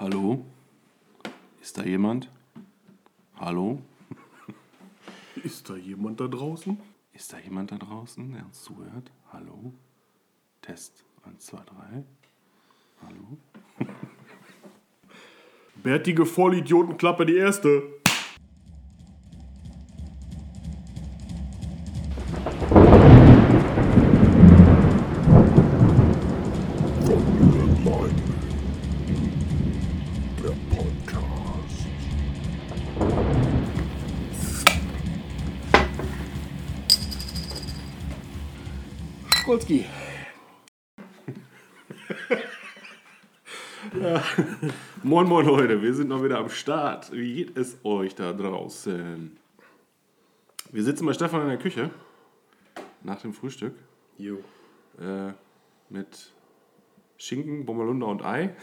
Hallo? Ist da jemand? Hallo? Ist da jemand da draußen? Ist da jemand da draußen, der uns zuhört? Hallo? Test 1, 2, 3. Hallo? Bärtige Vollidiotenklappe, die erste. Moin, moin, Leute, wir sind noch wieder am Start. Wie geht es euch da draußen? Wir sitzen bei Stefan in der Küche nach dem Frühstück Jo. äh, mit Schinken, Bommelunder und Ei.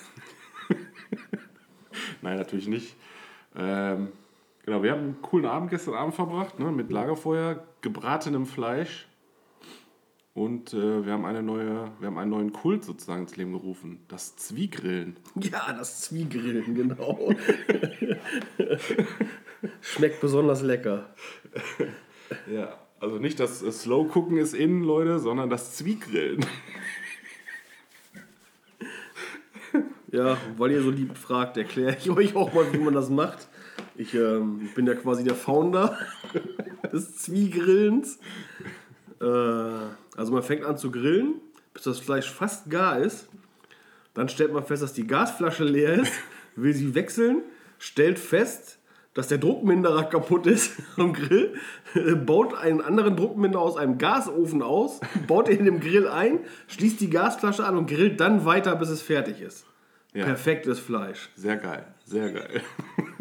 Nein, natürlich nicht. Ähm, genau, wir haben einen coolen Abend gestern Abend verbracht ne, mit Lagerfeuer, gebratenem Fleisch und äh, wir, haben eine neue, wir haben einen neuen Kult sozusagen ins Leben gerufen: das Zwiegrillen. Ja, das Zwiegrillen, genau. Schmeckt besonders lecker. Ja, also nicht das äh, Slow Cooken ist innen, Leute, sondern das Zwiegrillen. Ja, weil ihr so lieb fragt, erkläre ich euch auch mal, wie man das macht. Ich ähm, bin ja quasi der Founder des Zwiegrillens. Äh, also man fängt an zu grillen, bis das Fleisch fast gar ist. Dann stellt man fest, dass die Gasflasche leer ist, will sie wechseln, stellt fest, dass der Druckminderer kaputt ist am Grill, baut einen anderen Druckminder aus einem Gasofen aus, baut ihn in dem Grill ein, schließt die Gasflasche an und grillt dann weiter, bis es fertig ist. Ja. Perfektes Fleisch. Sehr geil, sehr geil.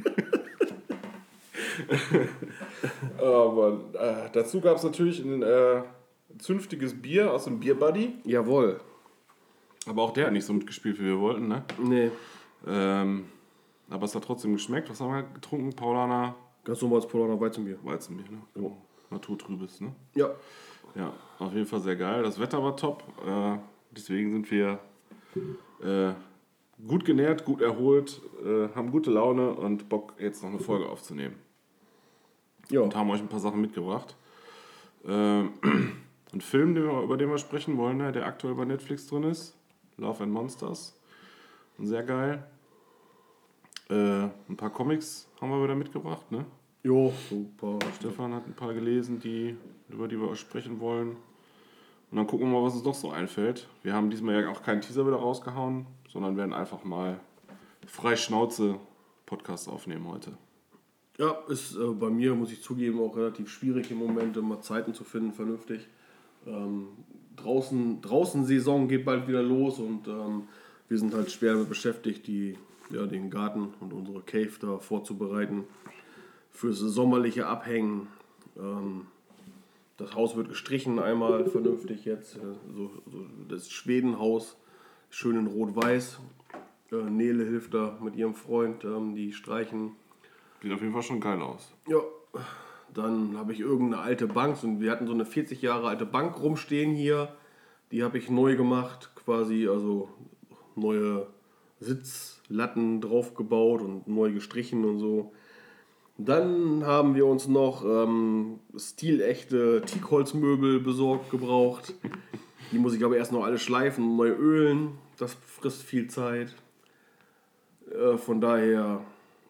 Aber äh, dazu gab es natürlich ein äh, zünftiges Bier aus dem Bierbuddy. Jawohl. Aber auch der hat nicht so mitgespielt, wie wir wollten, ne? Nee, Ähm, aber es hat trotzdem geschmeckt. Was haben wir getrunken? Paulaner ganz normales Polaner Weizenbier. Weizenbier, ne? Genau. Naturtrübes, ne? Ja. Ja, auf jeden Fall sehr geil. Das Wetter war top. Äh, deswegen sind wir äh, gut genährt, gut erholt, äh, haben gute Laune und Bock, jetzt noch eine Folge aufzunehmen. Ja. Und haben euch ein paar Sachen mitgebracht. Ähm, ein Film, über den wir sprechen wollen, ne, der aktuell bei Netflix drin ist. Love and Monsters. Sehr geil. Äh, ein paar Comics haben wir wieder mitgebracht, ne? Jo, super. Stefan hat ein paar gelesen, die, über die wir euch sprechen wollen. Und dann gucken wir mal, was uns noch so einfällt. Wir haben diesmal ja auch keinen Teaser wieder rausgehauen, sondern werden einfach mal frei Schnauze Podcast aufnehmen heute. Ja, ist äh, bei mir, muss ich zugeben, auch relativ schwierig im Moment, immer Zeiten zu finden, vernünftig. Ähm, draußen, draußen Saison geht bald wieder los und ähm, wir sind halt schwer damit beschäftigt, die, ja, den Garten und unsere Cave da vorzubereiten fürs sommerliche Abhängen. Ähm, das Haus wird gestrichen einmal vernünftig jetzt. äh, So, so das Schwedenhaus, schön in Rot-Weiß. Äh, Nele hilft da mit ihrem Freund, ähm, die streichen. Sieht auf jeden Fall schon geil aus. Ja, dann habe ich irgendeine alte Bank. Wir hatten so eine 40 Jahre alte Bank rumstehen hier. Die habe ich neu gemacht, quasi, also neue Sitzlatten draufgebaut und neu gestrichen und so. Dann haben wir uns noch ähm, stilechte Teakholzmöbel besorgt, gebraucht. Die muss ich aber erst noch alle schleifen und neu ölen. Das frisst viel Zeit. Äh, von daher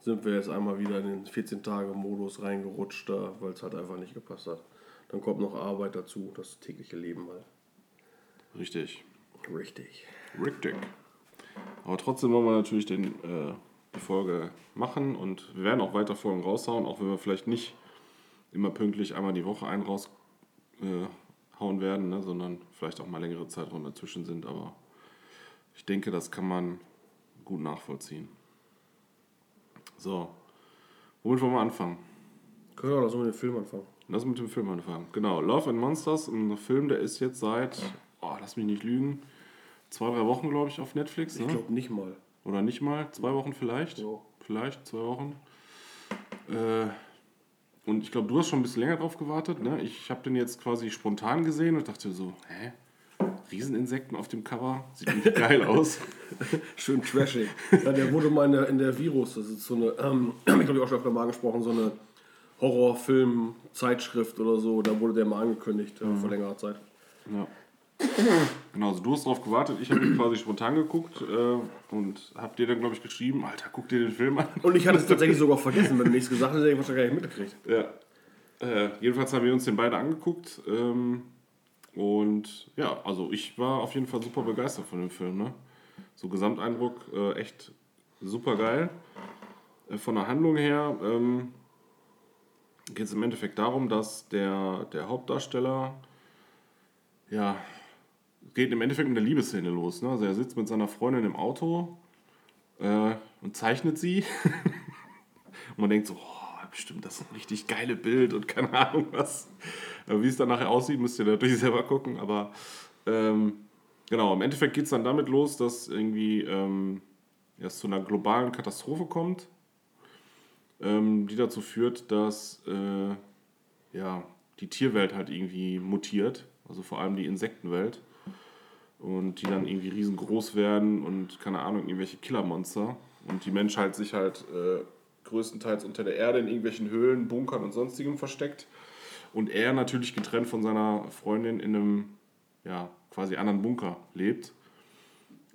sind wir jetzt einmal wieder in den 14-Tage-Modus reingerutscht, weil es halt einfach nicht gepasst hat. Dann kommt noch Arbeit dazu, das tägliche Leben halt. Richtig. Richtig. Richtig. Aber trotzdem wollen wir natürlich den, äh, die Folge machen und wir werden auch weiter Folgen raushauen, auch wenn wir vielleicht nicht immer pünktlich einmal die Woche einen raushauen äh, werden, ne, sondern vielleicht auch mal längere Zeiträume dazwischen sind. Aber ich denke, das kann man gut nachvollziehen. So, womit wollen wir anfangen? Können wir auch so mit dem Film anfangen. Lass mit dem Film anfangen. Genau, Love and Monsters, ein Film, der ist jetzt seit, oh, lass mich nicht lügen, zwei, drei Wochen, glaube ich, auf Netflix. Ich Ne? glaube nicht mal. Oder nicht mal, zwei Wochen vielleicht. Ja. Vielleicht, zwei Wochen. Äh, und ich glaube, du hast schon ein bisschen länger drauf gewartet. Ne? Ich habe den jetzt quasi spontan gesehen und dachte so, hä? Rieseninsekten auf dem Cover. Sieht geil aus. Schön trashig. Ja, der wurde mal in der, in der Virus, das ist so eine, ähm, ich glaube ich auch schon öfter mal angesprochen, so eine Horrorfilm-Zeitschrift oder so, da wurde der mal angekündigt äh, vor längerer Zeit. Ja. Genau, also du hast darauf gewartet, ich habe ihn quasi spontan geguckt äh, und hab dir dann, glaube ich, geschrieben, Alter, guck dir den Film an. Und ich hatte es tatsächlich sogar vergessen, wenn du nichts gesagt hast, hätte ich wahrscheinlich gar nicht mitgekriegt. Ja. Äh, jedenfalls haben wir uns den beide angeguckt. Ähm, und ja, also ich war auf jeden Fall super begeistert von dem Film. Ne? So Gesamteindruck äh, echt super geil. Äh, von der Handlung her ähm, geht es im Endeffekt darum, dass der, der Hauptdarsteller, ja, geht im Endeffekt mit der Liebesszene los. Ne? Also er sitzt mit seiner Freundin im Auto äh, und zeichnet sie. und man denkt so, oh, bestimmt das richtig geile Bild und keine Ahnung was. Wie es dann nachher aussieht, müsst ihr natürlich selber gucken. Aber ähm, genau, im Endeffekt geht es dann damit los, dass irgendwie ähm, es zu einer globalen Katastrophe kommt, ähm, die dazu führt, dass äh, ja, die Tierwelt halt irgendwie mutiert, also vor allem die Insektenwelt. Und die dann irgendwie riesengroß werden und keine Ahnung, irgendwelche Killermonster. Und die Menschheit sich halt äh, größtenteils unter der Erde in irgendwelchen Höhlen, Bunkern und sonstigem versteckt. Und er natürlich getrennt von seiner Freundin in einem ja, quasi anderen Bunker lebt.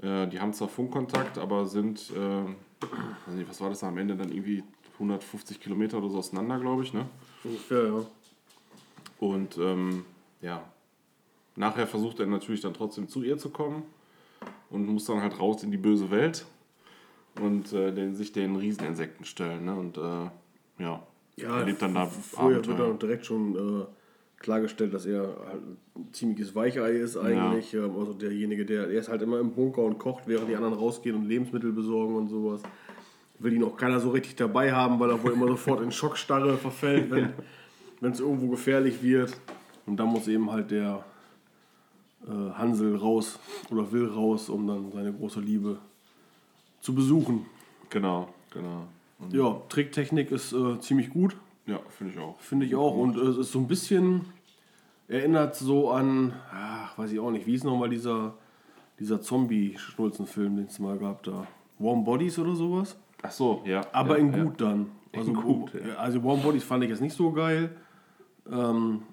Äh, die haben zwar Funkkontakt, aber sind, äh, nicht, was war das am Ende, dann irgendwie 150 Kilometer oder so auseinander, glaube ich. Ne? Ungefähr, ja. Und ähm, ja, nachher versucht er natürlich dann trotzdem zu ihr zu kommen und muss dann halt raus in die böse Welt und äh, den, sich den Rieseninsekten stellen. Ne? Und äh, ja, Ja, erlebt dann da Vorher wird Abenteuer. dann direkt schon äh, klargestellt, dass er halt ein ziemliches Weichei ist eigentlich. Ähm, Also derjenige, der, er ist halt immer im Bunker und kocht, während die anderen rausgehen und Lebensmittel besorgen und sowas. Will ihn auch keiner so richtig dabei haben, weil er wohl immer sofort in Schockstarre verfällt, wenn es irgendwo gefährlich wird. Und dann muss eben halt der äh, Hansel raus oder will raus, um dann seine große Liebe zu besuchen. Genau, genau. Und, Ja, Tricktechnik ist äh, ziemlich gut. ja, finde ich auch. Finde ich auch. Und äh, es ist so ein bisschen, erinnert so an, ach, weiß ich auch nicht, wie ist nochmal dieser, dieser Zombie-Schnulzenfilm, den es mal gab da? Warm Bodies oder sowas? Ach so, ja. Aber ja, in ja. gut dann. Also, gut, ja. also Warm Bodies fand ich jetzt nicht so geil. Ähm,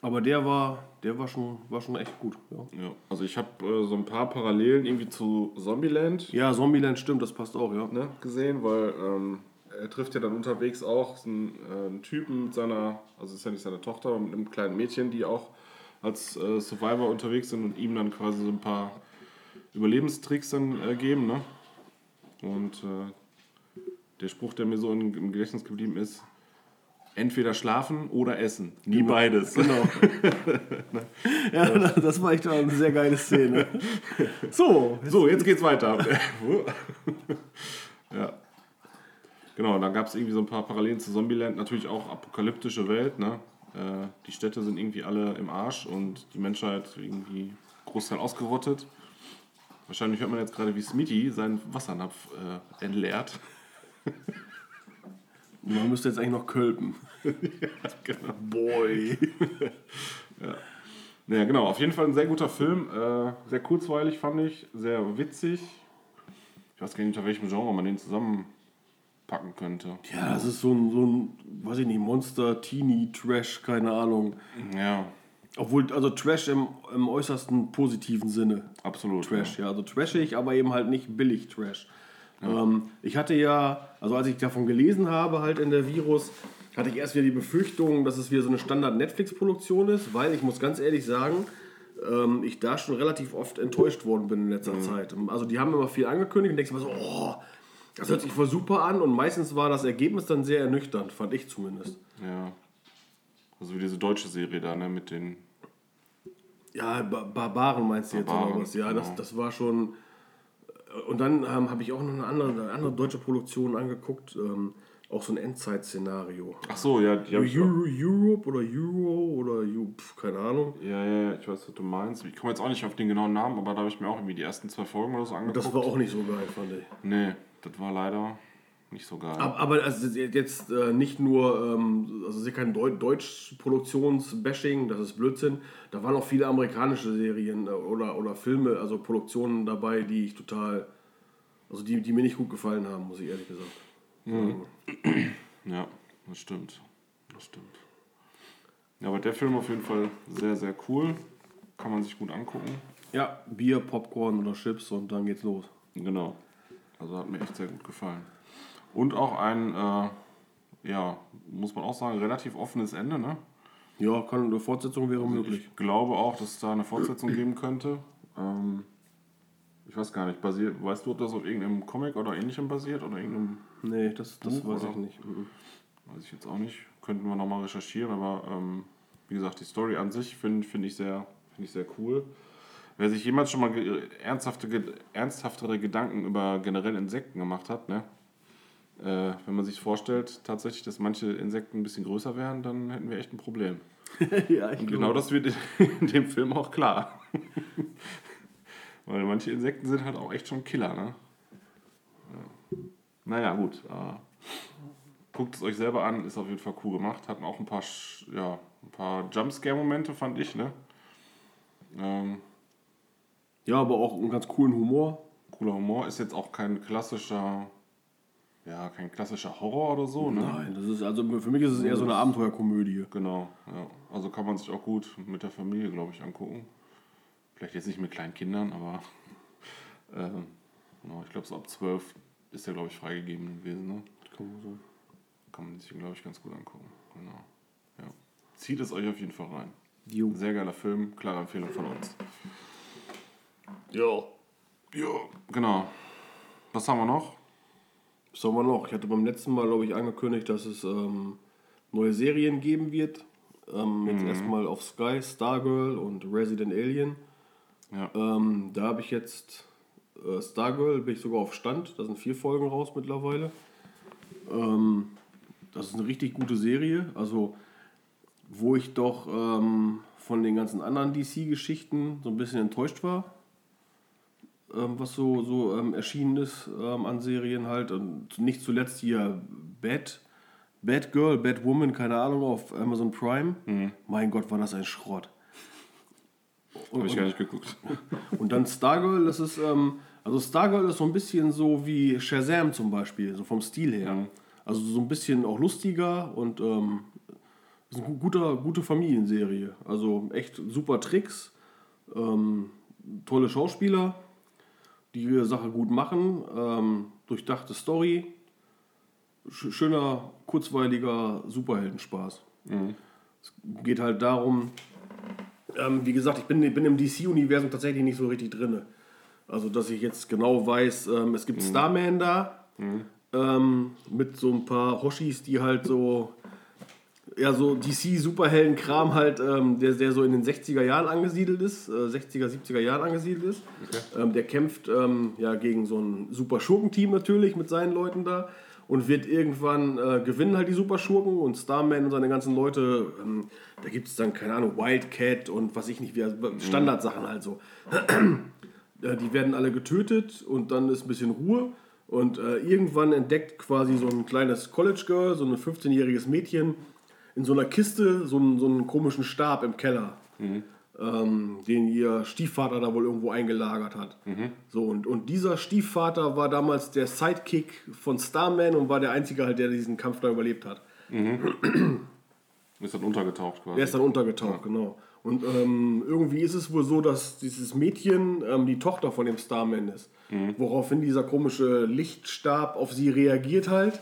aber der war, der war schon, war schon echt gut. Ja, Ja, also ich habe äh, so ein paar Parallelen irgendwie zu Zombieland ja Zombieland stimmt, das passt auch, ja. ne, gesehen, weil ähm, er trifft ja dann unterwegs auch einen, äh, einen Typen mit seiner, also ist ja nicht seine Tochter, aber mit einem kleinen Mädchen, die auch als äh, Survivor unterwegs sind und ihm dann quasi so ein paar Überlebenstricks dann äh, geben. Ne? Und äh, der Spruch, der mir so im Gedächtnis geblieben ist, entweder schlafen oder essen. Nie beides. Genau. ja, das war echt eine sehr geile Szene. So, So, jetzt geht's weiter. ja. Genau, dann gab es irgendwie so ein paar Parallelen zu Zombieland. Natürlich auch apokalyptische Welt. Ne? Äh, die Städte sind irgendwie alle im Arsch und die Menschheit irgendwie Großteil ausgerottet. Wahrscheinlich hört man jetzt gerade, wie Smitty seinen Wassernapf äh, entleert. man müsste jetzt eigentlich noch kölpen. Genau. Boy. Naja, genau, auf jeden Fall ein sehr guter Film. Äh, sehr kurzweilig fand ich, sehr witzig. Ich weiß gar nicht, unter welchem Genre man den zusammenpacken könnte. Ja, das ist so ein, so ein, weiß ich nicht, Monster, Teenie, Trash, keine Ahnung. Ja, Obwohl, also Trash im, im äußersten positiven Sinne. absolut. Trash, ja. Also trashig, aber eben halt nicht billig Trash. Ähm, ich hatte ja, also als ich davon gelesen habe, halt in der Virus, hatte ich erst wieder die Befürchtung, dass es wieder so eine Standard-Netflix-Produktion ist, weil ich muss ganz ehrlich sagen, ähm, ich da schon relativ oft enttäuscht worden bin in letzter Zeit. Also die haben immer viel angekündigt und denkst immer so, oh, das hört sich voll super an und meistens war das Ergebnis dann sehr ernüchternd, fand ich zumindest. Ja. Also wie diese deutsche Serie da, ne, mit den. Ja, ba Barbaren meinst du jetzt Barbaren, oder was? Ja, das, genau. das war schon. Und dann ähm, habe ich auch noch eine andere, eine andere deutsche Produktion angeguckt, ähm, auch so ein Endzeit-Szenario. Ach so, ja, die Euro, Europe oder Euro oder Eu- pf, keine Ahnung. Ja, ja, ja, ich weiß, was du meinst. Ich komme jetzt auch nicht auf den genauen Namen, aber da habe ich mir auch irgendwie die ersten zwei Folgen oder so angeguckt. Das war auch nicht so geil, fand ich. Nee, das war leider. nicht so geil. Aber, aber also jetzt äh, nicht nur, ähm, also es ist kein Deu Deutsch-Produktions-Bashing, das ist Blödsinn. Da waren auch viele amerikanische Serien äh, oder, oder Filme, also Produktionen dabei, die ich total, also die, die mir nicht gut gefallen haben, muss ich ehrlich gesagt sagen. Ja, das stimmt. Das stimmt. Ja, aber der Film auf jeden Fall sehr, sehr cool. Kann man sich gut angucken. Ja, Bier, Popcorn oder Chips und dann geht's los. Genau. Also hat mir echt sehr gut gefallen. Und auch ein, äh, ja, muss man auch sagen, relativ offenes Ende, ne? Ja, kann eine Fortsetzung wäre möglich. Ich glaube auch, dass es da eine Fortsetzung geben könnte. Ähm, ich weiß gar nicht, basiert, weißt du, ob das auf irgendeinem Comic oder ähnlichem basiert oder irgendeinem, Nee, das, das Buch, weiß oder? ich nicht. Mhm. weiß ich jetzt auch nicht, könnten wir nochmal recherchieren, aber ähm, wie gesagt, die Story an sich finde find ich, sehr, find ich sehr cool. Wer sich jemals schon mal ge ernsthafte, ge ernsthaftere Gedanken über generell Insekten gemacht hat, ne? Äh, wenn man sich vorstellt, tatsächlich, dass manche Insekten ein bisschen größer wären, dann hätten wir echt ein Problem. ja, ich Und genau das wird in dem Film auch klar. Weil manche Insekten sind halt auch echt schon Killer, ne? Ja. Naja, gut. Äh, guckt es euch selber an, ist auf jeden Fall cool gemacht. Hatten auch ein paar, ja, ein paar Jumpscare-Momente, fand ich, ne? Ähm, Ja, aber auch einen ganz coolen Humor. cooler Humor. Ist jetzt auch kein klassischer, ja, kein klassischer Horror oder so, ne? Nein, das ist also für mich ist es eher so eine Abenteuerkomödie. Genau, ja. Also kann man sich auch gut mit der Familie, glaube ich, angucken. Vielleicht jetzt nicht mit kleinen Kindern, aber ähm, genau, ich glaube, so ab 12 ist der, glaube ich, freigegeben gewesen. Ne? Kann man sich, glaube ich, ganz gut angucken. Genau. Ja. Zieht es euch auf jeden Fall rein. Jo. Sehr geiler Film, klare Empfehlung von uns. Ja. Ja, genau. Was haben wir noch? Was soll man noch? Ich hatte beim letzten Mal, glaube ich, angekündigt, dass es ähm, neue Serien geben wird. Ähm, jetzt erstmal auf Sky, Stargirl und Resident Alien. Ja. Ähm, da habe ich jetzt äh, Stargirl, bin ich sogar auf Stand. Da sind vier Folgen raus mittlerweile. Ähm, das ist eine richtig gute Serie. Also, wo ich doch ähm, von den ganzen anderen DC-Geschichten so ein bisschen enttäuscht war, ähm, was so, so ähm, erschienen ist ähm, an Serien halt. Und nicht zuletzt hier Bad, Bad Girl, Bad Woman, keine Ahnung, auf Amazon Prime. Mein Gott, war das ein Schrott. Habe ich gar nicht geguckt. und dann Stargirl, das ist, ähm, also Stargirl ist so ein bisschen so wie Shazam zum Beispiel, so vom Stil her. Also so ein bisschen auch lustiger und ähm, ist eine gu- guter, gute Familienserie. Also echt super Tricks, ähm, tolle Schauspieler, die ihre Sache gut machen, ähm, durchdachte Story, sch schöner, kurzweiliger Superheldenspaß. Es geht halt darum, ähm, wie gesagt, ich bin, bin im DC-Universum tatsächlich nicht so richtig drin. Also, dass ich jetzt genau weiß, ähm, es gibt Starman da ähm, mit so ein paar Hoshis, die halt so, ja, so DC-Superhelden-Kram halt, ähm, der, der so in den 60er Jahren angesiedelt ist, äh, 60er, 70er Jahren angesiedelt ist. Ähm, der kämpft ähm, ja gegen so ein super Schurkenteam natürlich mit seinen Leuten da und wird irgendwann äh, gewinnen halt die Superschurken und Starman und seine ganzen Leute, ähm, da gibt es dann, keine Ahnung, Wildcat und was ich nicht, wie Standardsachen halt so. Äh, die werden alle getötet und dann ist ein bisschen Ruhe. Und äh, irgendwann entdeckt quasi so ein kleines College Girl, so ein 15-jähriges Mädchen, in so einer Kiste so einen, so einen komischen Stab im Keller, ähm, den ihr Stiefvater da wohl irgendwo eingelagert hat. So, und, und dieser Stiefvater war damals der Sidekick von Starman und war der Einzige halt, der diesen Kampf da überlebt hat. Ist dann untergetaucht quasi. Der ist dann untergetaucht, genau. Und ähm, irgendwie ist es wohl so, dass dieses Mädchen ähm, die Tochter von dem Starman ist. Woraufhin dieser komische Lichtstab auf sie reagiert halt.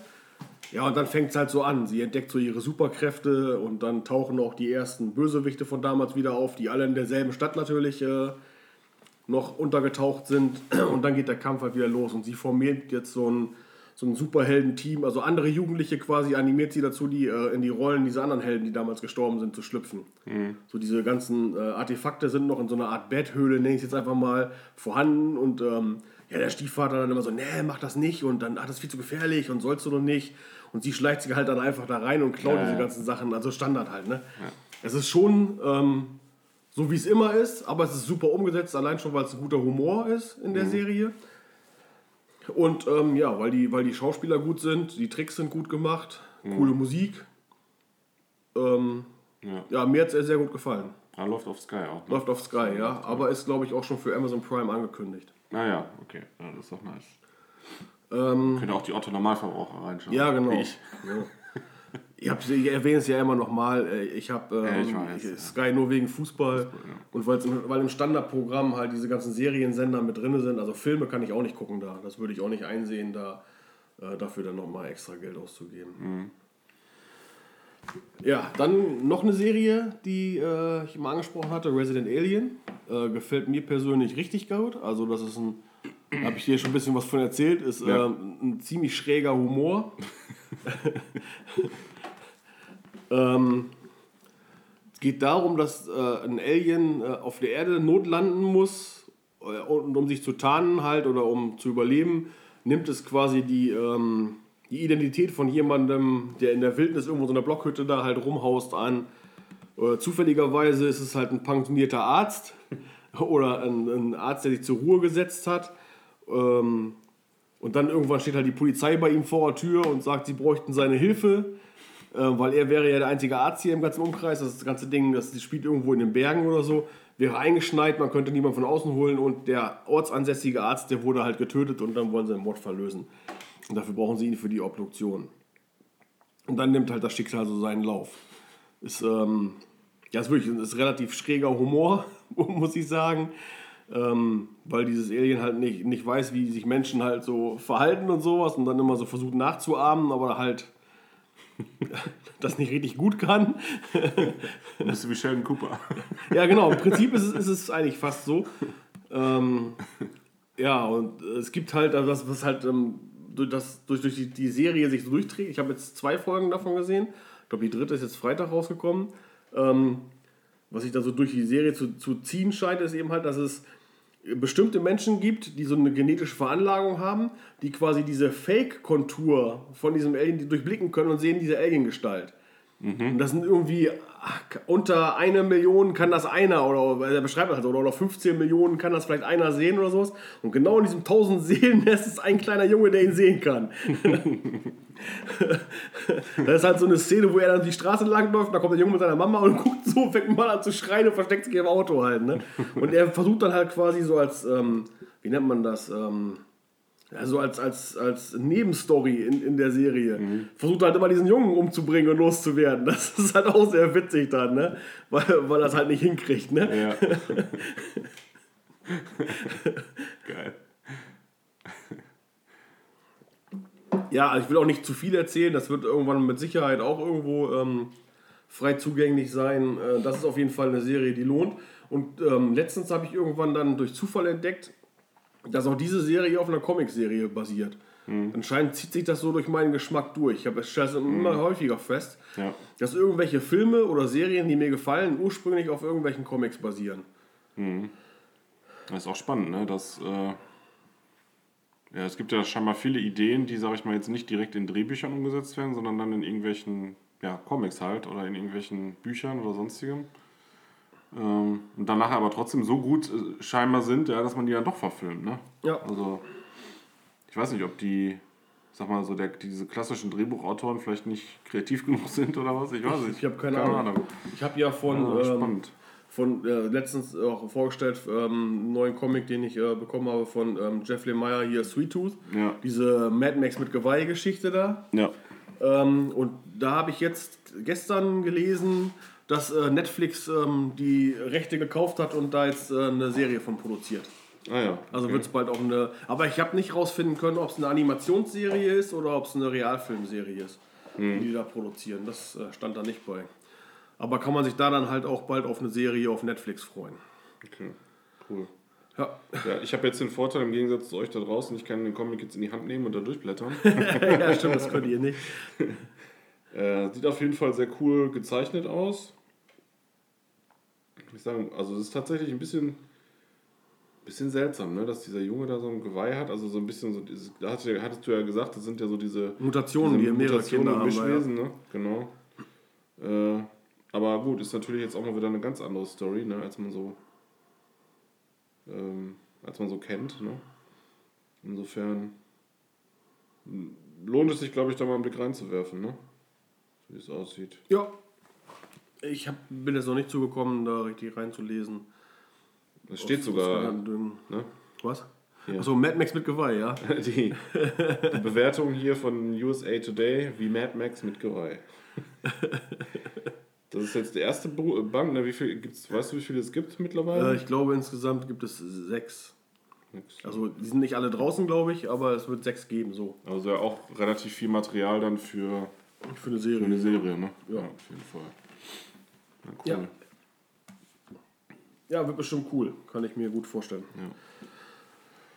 Ja, und dann fängt es halt so an. Sie entdeckt so ihre Superkräfte und dann tauchen auch die ersten Bösewichte von damals wieder auf, die alle in derselben Stadt natürlich äh, noch untergetaucht sind. Und dann geht der Kampf halt wieder los und sie formiert jetzt so ein, so ein Superhelden-Team. Also andere Jugendliche quasi animiert sie dazu, die äh, in die Rollen dieser anderen Helden, die damals gestorben sind, zu schlüpfen. So diese ganzen äh, Artefakte sind noch in so einer Art Betthöhle, nenne ich es jetzt einfach mal, vorhanden. Und ähm, ja, der Stiefvater dann immer so, nee, mach das nicht und dann, ach, das ist viel zu gefährlich und sollst du noch nicht. Und sie schleicht sich halt dann einfach da rein und klaut Ja, diese ja. ganzen Sachen. Also Standard halt, ne? Es ist schon ähm, so, wie es immer ist, aber es ist super umgesetzt, allein schon, weil es ein guter Humor ist in der Serie. Und ähm, ja, weil die, weil die Schauspieler gut sind, die Tricks sind gut gemacht, coole Musik. Ähm, Ja. ja, mir hat es sehr gut gefallen. Ah, läuft auf Sky auch. Ne? Läuft auf Sky, ja. Aber ist, glaube ich, auch schon für Amazon Prime angekündigt. Naja, okay. Ja, das ist doch nice. Ähm, Können auch die Otto-Normalverbraucher reinschauen. ja, genau. Wie Ich. Ja. Ich, hab's- ich erwähne es ja immer noch mal. äh, Ich habe Ja, ähm, ja. Sky nur wegen Fußball. Und weil's im, weil im Standardprogramm halt diese ganzen Seriensender mit drin sind. Also Filme kann ich auch nicht gucken da. Das würde ich auch nicht einsehen, da äh, dafür dann nochmal extra Geld auszugeben. Mhm. Ja, dann noch eine Serie, die äh, ich mal angesprochen hatte, Resident Alien. Äh, gefällt mir persönlich richtig gut. Also das ist ein, habe ich dir schon ein bisschen was von erzählt, ist Ja. ähm, ein ziemlich schräger Humor. ähm, es geht darum, dass äh, ein Alien äh, auf der Erde notlanden muss äh, und um sich zu tarnen halt oder um zu überleben, nimmt es quasi die, ähm, die Identität von jemandem, der in der Wildnis irgendwo so einer Blockhütte da halt rumhaust an. Äh, zufälligerweise ist es halt ein pensionierter Arzt oder ein, ein Arzt, der sich zur Ruhe gesetzt hat. Ähm, und dann irgendwann steht halt die Polizei bei ihm vor der Tür und sagt, sie bräuchten seine Hilfe, äh, weil er wäre ja der einzige Arzt hier im ganzen Umkreis. Das, das ganze Ding, das, das spielt irgendwo in den Bergen oder so, wäre eingeschneit, man könnte niemanden von außen holen und der ortsansässige Arzt, der wurde halt getötet und dann wollen sie den Mord verlösen. Und dafür brauchen sie ihn für die Obduktion. Und dann nimmt halt das Schicksal so seinen Lauf. Ist, ähm, ja, ist wirklich ist relativ schräger Humor, muss ich sagen. Ähm, weil dieses Alien halt nicht, nicht weiß, wie sich Menschen halt so verhalten und sowas und dann immer so versucht nachzuahmen, aber halt das nicht richtig gut kann. Ein bisschen wie Sheldon Cooper. Ja, genau. Im Prinzip ist es, ist es eigentlich fast so. Ähm, ja, und es gibt halt also das, was halt ähm, durch, das, durch, durch die, die Serie sich so durchträgt. Ich habe jetzt zwei Folgen davon gesehen. Ich glaube, die dritte ist jetzt Freitag rausgekommen. Ähm, was sich da so durch die Serie zu, zu ziehen scheint, ist eben halt, dass es bestimmte Menschen gibt, die so eine genetische Veranlagung haben, die quasi diese Fake-Kontur von diesem Alien durchblicken können und sehen diese Alien-Gestalt. Und das sind irgendwie ach, unter eine Million kann das einer oder er beschreibt das halt, oder, oder 15 Millionen kann das vielleicht einer sehen oder sowas. Und genau in diesem 1000 Seelennest ist ein kleiner Junge, der ihn sehen kann. das ist halt so eine Szene, wo er dann die Straße lang läuft, da kommt der Junge mit seiner Mama und guckt so, fängt mal an zu schreien und versteckt sich im Auto halt. Ne? Und er versucht dann halt quasi so als, ähm, wie nennt man das, ähm, ja, so als, als, als Nebenstory in, in der Serie. Versucht halt immer diesen Jungen umzubringen und loszuwerden. Das ist halt auch sehr witzig dann, ne? Weil, weil er es halt nicht hinkriegt, ne? Ja. Geil. Ja, also ich will auch nicht zu viel erzählen. Das wird irgendwann mit Sicherheit auch irgendwo ähm, frei zugänglich sein. Äh, das ist auf jeden Fall eine Serie, die lohnt. Und ähm, letztens habe ich irgendwann dann durch Zufall entdeckt, dass auch diese Serie auf einer Comicserie basiert. Anscheinend zieht sich das so durch meinen Geschmack durch. Ich habe es stelle es immer häufiger fest, Ja. dass irgendwelche Filme oder Serien, die mir gefallen, ursprünglich auf irgendwelchen Comics basieren. Das ist auch spannend, ne? Dass, äh, ja, es gibt ja scheinbar viele Ideen, die, sag ich mal, jetzt nicht direkt in Drehbüchern umgesetzt werden, sondern dann in irgendwelchen ja, Comics halt oder in irgendwelchen Büchern oder sonstigem. Ähm, und danach aber trotzdem so gut äh, scheinbar sind, ja, dass man die dann doch verfilmt, ne? Ja. Also, ich weiß nicht, ob die, sag mal, so der, diese klassischen Drehbuchautoren vielleicht nicht kreativ genug sind oder was, ich weiß nicht. Ich habe keine, Ahnung. Ich habe ja von, Ja, ähm, von äh, letztens auch vorgestellt, ähm, einen neuen Comic, den ich äh, bekommen habe von ähm, Jeff Lemire hier, Sweet Tooth. Ja. Diese Mad Max mit Geweih-Geschichte da. Ja. Ähm, und da habe ich jetzt gestern gelesen, dass äh, Netflix ähm, die Rechte gekauft hat und da jetzt äh, eine Serie von produziert. Ah ja. Also okay. wird es bald auch eine. Aber ich habe nicht rausfinden können, ob es eine Animationsserie ist oder ob es eine Realfilmserie ist, die die da produzieren. Das äh, stand da nicht bei. Aber kann man sich da dann halt auch bald auf eine Serie auf Netflix freuen. Okay, cool. Ja, Ja, ich habe jetzt den Vorteil im Gegensatz zu euch da draußen, ich kann den Comic jetzt in die Hand nehmen und da durchblättern. ja stimmt, das könnt ihr nicht. äh, sieht auf jeden Fall sehr cool gezeichnet aus. Ich sagen, also es ist tatsächlich ein bisschen, bisschen seltsam, ne, dass dieser Junge da so ein Geweih hat. Also so ein bisschen so, dieses, da hattest du, ja- ja gesagt, das sind ja so diese Mutationen, die mehrere Mutationen Kinder und haben. Ja. Mischwesen, ne? Genau. Äh, aber gut, ist natürlich jetzt auch mal wieder eine ganz andere Story, ne, als man so, ähm, als man so kennt, ne? Insofern, lohnt es sich, glaube ich, da mal einen Blick reinzuwerfen, ne? Wie es aussieht. Ja. Ich hab, bin jetzt noch nicht zugekommen, da richtig reinzulesen. Es steht Aus- sogar. Ne? Was? Ja. Achso, Mad Max mit Geweih, ja. Die, die Bewertung hier von USA Today wie Mad Max mit Geweih. Das ist jetzt der erste Bu- Band. Ne? Wie viel gibt's, weißt du, wie viele es gibt mittlerweile? Äh, ich glaube, insgesamt gibt es sechs. Also, die sind nicht alle draußen, glaube ich, aber es wird sechs geben, so. Also ja auch relativ viel Material dann für, Für eine für Serie. eine Serie, ne? Ja. auf jeden Fall. Cool. Ja. Ja, wird bestimmt cool. Kann ich mir gut vorstellen.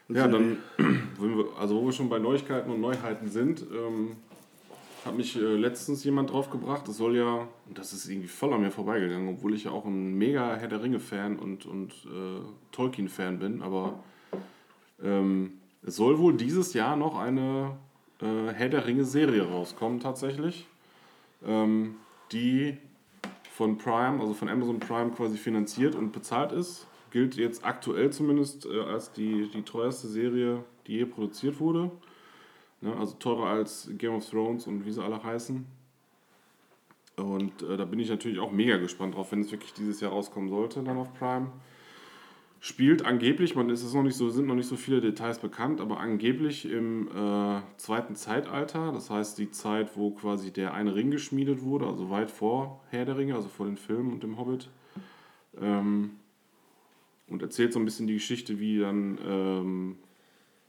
Ja, dann, wenn wir, also wo wir schon bei Neuigkeiten und Neuheiten sind, ähm, hat mich äh, letztens jemand drauf gebracht, es soll ja, und das ist irgendwie voll an mir vorbeigegangen, obwohl ich ja auch ein mega Herr der Ringe-Fan und, und äh, Tolkien-Fan bin, aber ähm, es soll wohl dieses Jahr noch eine äh, Herr der Ringe-Serie rauskommen tatsächlich, ähm, die von Prime, also von Amazon Prime quasi finanziert und bezahlt ist. Gilt jetzt aktuell zumindest äh, als die, die teuerste Serie, die je produziert wurde. Ne, also teurer als Game of Thrones und wie sie alle heißen. Und äh, da bin ich natürlich auch mega gespannt drauf, wenn es wirklich dieses Jahr rauskommen sollte, dann auf Prime. Spielt angeblich, man ist es noch nicht so, sind noch nicht so viele Details bekannt, aber angeblich im äh, zweiten Zeitalter, das heißt die Zeit, wo quasi der eine Ring geschmiedet wurde, also weit vor Herr der Ringe, also vor den Filmen und dem Hobbit. Ähm, und erzählt so ein bisschen die Geschichte, wie dann ähm,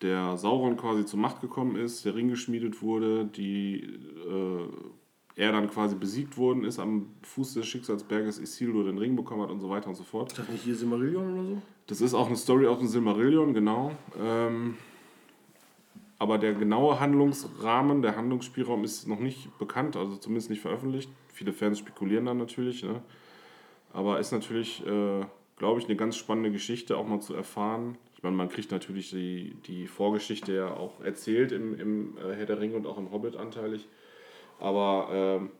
der Sauron quasi zur Macht gekommen ist, der Ring geschmiedet wurde, die äh, er dann quasi besiegt worden ist, am Fuß des Schicksalsberges Isildur den Ring bekommen hat und so weiter und so fort. Ist das nicht hier Silmarillion oder so? Das ist auch eine Story aus dem Silmarillion, genau. Ähm, aber der genaue Handlungsrahmen, der Handlungsspielraum ist noch nicht bekannt, also zumindest nicht veröffentlicht. Viele Fans spekulieren dann natürlich. Ne? Aber ist natürlich, äh, glaube ich, eine ganz spannende Geschichte auch mal zu erfahren. Ich meine, man kriegt natürlich die, die Vorgeschichte ja auch erzählt im, im äh, Herr der Ringe und auch im Hobbit anteilig. Aber ähm,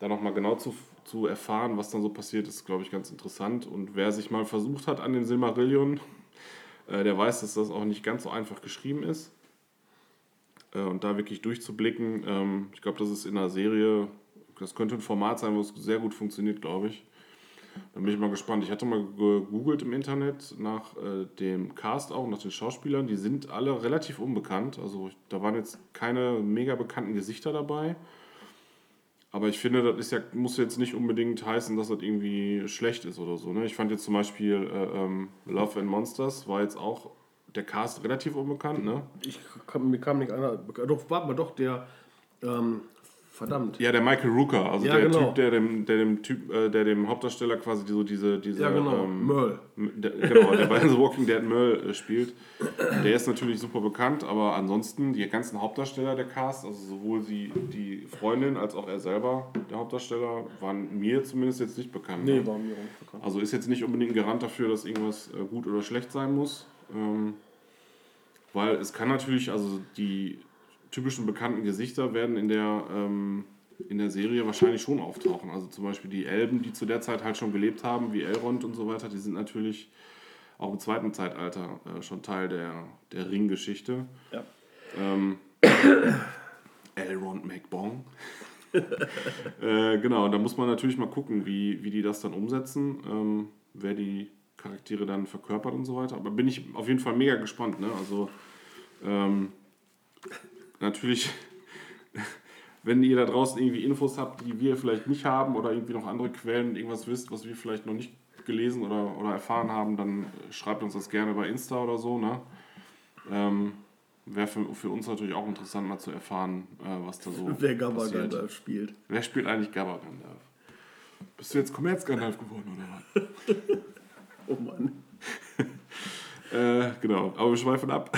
da nochmal genau zu, zu erfahren, was dann so passiert, ist, glaube ich, ganz interessant. Und wer sich mal versucht hat an den Silmarillion, äh, der weiß, dass das auch nicht ganz so einfach geschrieben ist. Äh, und da wirklich durchzublicken, ähm, ich glaube, das ist in einer Serie, das könnte ein Format sein, wo es sehr gut funktioniert, glaube ich. Da bin ich mal gespannt. Ich hatte mal gegoogelt im Internet nach äh, dem Cast auch, nach den Schauspielern. Die sind alle relativ unbekannt. Also da waren jetzt keine mega bekannten Gesichter dabei. Aber ich finde, das ist ja, muss jetzt nicht unbedingt heißen, dass das irgendwie schlecht ist oder so. Ne? Ich fand jetzt zum Beispiel äh, ähm, Love and Monsters war jetzt auch der Cast relativ unbekannt. Ne? Ich kam, mir kam nicht einer. Doch, warte mal, doch, der. Ähm, verdammt. Ja, der Michael Rooker, also Ja, der genau. Typ, der dem, der dem Typ, äh, der dem Hauptdarsteller quasi so diese, diese Ja, genau. ähm, Merle. Der, genau, der bei The Walking Dead Merle äh, spielt. Der ist natürlich super bekannt, aber ansonsten die ganzen Hauptdarsteller der Cast, also sowohl die, die Freundin als auch er selber, der Hauptdarsteller, waren mir zumindest jetzt nicht bekannt. Nee, ne? war mir auch nicht bekannt. Also ist jetzt nicht unbedingt ein Garant dafür, dass irgendwas äh, gut oder schlecht sein muss. Ähm, weil es kann natürlich, also die typischen bekannten Gesichter werden in der, ähm, in der Serie wahrscheinlich schon auftauchen. Also zum Beispiel die Elben, die zu der Zeit halt schon gelebt haben, wie Elrond und so weiter, die sind natürlich auch im zweiten Zeitalter äh, schon Teil der, der Ringgeschichte. Ja. Ähm, Elrond McBong. äh, genau, da muss man natürlich mal gucken, wie, wie die das dann umsetzen, ähm, wer die Charaktere dann verkörpert und so weiter. Aber bin ich auf jeden Fall mega gespannt. Ne? Also ähm, natürlich, wenn ihr da draußen irgendwie Infos habt, die wir vielleicht nicht haben oder irgendwie noch andere Quellen, irgendwas wisst, was wir vielleicht noch nicht gelesen oder, oder erfahren haben, dann äh, schreibt uns das gerne bei Insta oder so. Ne? Ähm, Wäre für, für uns natürlich auch interessant, mal zu erfahren, äh, was da so Wer Gabba passiert. Gandalf spielt. Wer spielt eigentlich Gabba Gandalf? Bist du jetzt Kommerz-Gandalf geworden oder was? Oh Mann. Äh, genau, aber wir schweifen ab.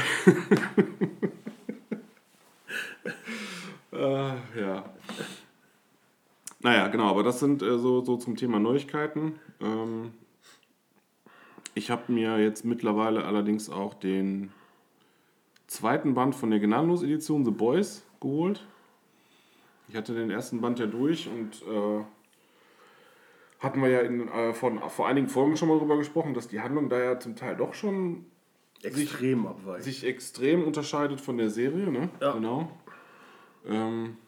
äh, ja. Naja, genau, aber das sind äh, so, so zum Thema Neuigkeiten. Ähm, ich habe mir jetzt mittlerweile allerdings auch den zweiten Band von der Gnadenlos-Edition The Boys geholt. Ich hatte den ersten Band ja durch und äh, hatten wir ja in, äh, von, vor einigen Folgen schon mal drüber gesprochen, dass die Handlung da ja zum Teil doch schon Extrem abweicht. sich extrem unterscheidet von der Serie, ne? Ja. Genau. Ähm,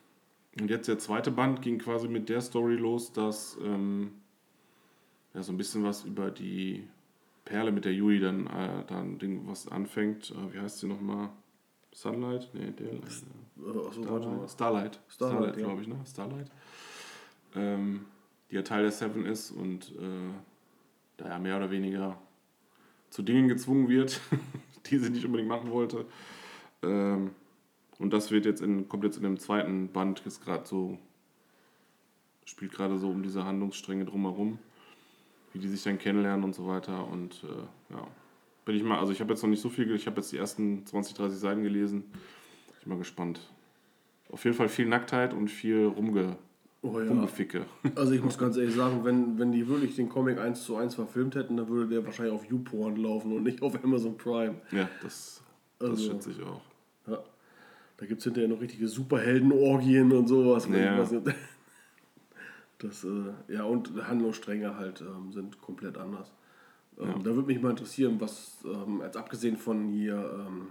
und jetzt der zweite Band ging quasi mit der Story los, dass ähm, ja, so ein bisschen was über die Perle mit der Yui dann, äh, dann Ding, was anfängt. Äh, wie heißt sie nochmal? Sunlight? Nee, der. Äh, mal. Starlight. Starlight, Starlight, ja. glaube ich, ne? Starlight. Ähm, die ja Teil der Seven ist und äh, da ja mehr oder weniger zu Dingen gezwungen wird, die sie nicht unbedingt machen wollte. Ähm, und das wird jetzt in, kommt jetzt in dem zweiten Band, ist gerade so, spielt gerade so um diese Handlungsstränge drumherum, wie die sich dann kennenlernen und so weiter. Und äh, ja, bin ich mal, also ich habe jetzt noch nicht so viel, ich habe jetzt die ersten 20, 30 Seiten gelesen. Ich bin mal gespannt. Auf jeden Fall viel Nacktheit und viel Rumge, Oh ja. Rumgeficke. Also ich muss ganz ehrlich sagen, wenn, wenn die wirklich den Comic 1 zu 1 verfilmt hätten, dann würde der wahrscheinlich auf YouPorn laufen und nicht auf Amazon Prime. Ja, das, das Also- schätze ich auch. Da gibt es hinterher noch richtige Superheldenorgien und sowas. Ja. Das, äh, ja, und Handlungsstränge halt ähm, sind komplett anders. Ähm, Ja. Da würde mich mal interessieren, was, ähm, als abgesehen von hier ähm,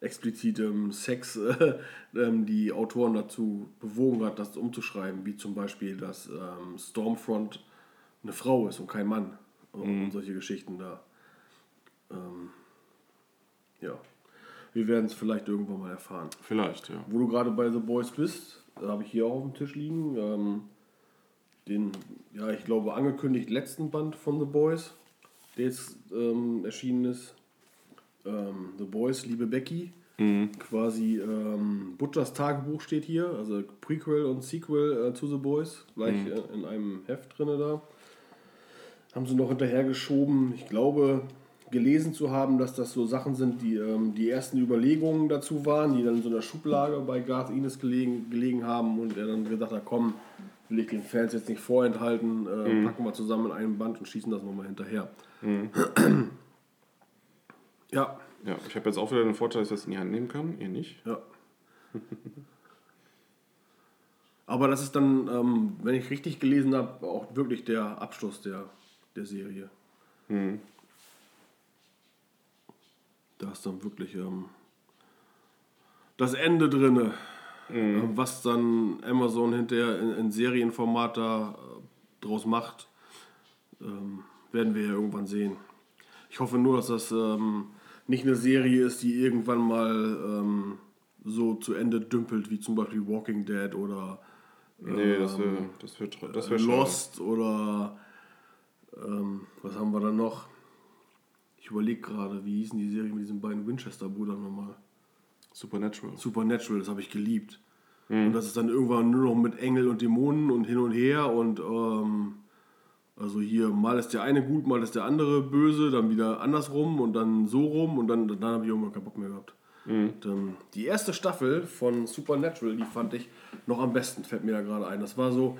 explizitem Sex, äh, die Autoren dazu bewogen hat, das umzuschreiben, wie zum Beispiel, dass ähm, Stormfront eine Frau ist und kein Mann. Und solche Geschichten da. Ähm, ja. Wir werden es vielleicht irgendwann mal erfahren. Vielleicht, ja. Wo du gerade bei The Boys bist, da habe ich hier auch auf dem Tisch liegen. Ähm, den, ja, ich glaube, angekündigt letzten Band von The Boys, der jetzt ähm, erschienen ist. Ähm, The Boys, liebe Becky. Quasi ähm, Butchers Tagebuch steht hier, also Prequel und Sequel äh, zu The Boys, gleich äh, in einem Heft drin da. Haben sie noch hinterhergeschoben. Ich glaube, gelesen zu haben, dass das so Sachen sind, die ähm, die ersten Überlegungen dazu waren, die dann in so einer Schublage bei Garth Ennis gelegen, gelegen haben und er dann gesagt hat, komm, will ich den Fans jetzt nicht vorenthalten, äh, packen wir zusammen in einem Band und schießen das nochmal hinterher. ja, Ja, ich habe jetzt auch wieder den Vorteil, dass ich das in die Hand nehmen kann. Ihr nicht. ja. Aber das ist dann, ähm, wenn ich richtig gelesen habe, auch wirklich der Abschluss der, der Serie. Da ist dann wirklich ähm, das Ende drin, was dann Amazon hinterher in, in Serienformat da äh, draus macht, ähm, werden wir ja irgendwann sehen. Ich hoffe nur, dass das ähm, nicht eine Serie ist, die irgendwann mal ähm, so zu Ende dümpelt, wie zum Beispiel Walking Dead oder Nee, das wäre das wär, das wär schade. Lost oder ähm, was haben wir da noch? Ich überlege gerade, wie hießen die Serie mit diesen beiden Winchester-Brüdern nochmal? Supernatural. Supernatural, das habe ich geliebt. Und das ist dann irgendwann nur noch mit Engel und Dämonen und hin und her und ähm, also hier mal ist der eine gut, mal ist der andere böse, dann wieder andersrum und dann so rum und dann, dann habe ich irgendwann keinen Bock mehr gehabt. Und, ähm, die erste Staffel von Supernatural, die fand ich noch am besten, fällt mir da gerade ein. Das war so,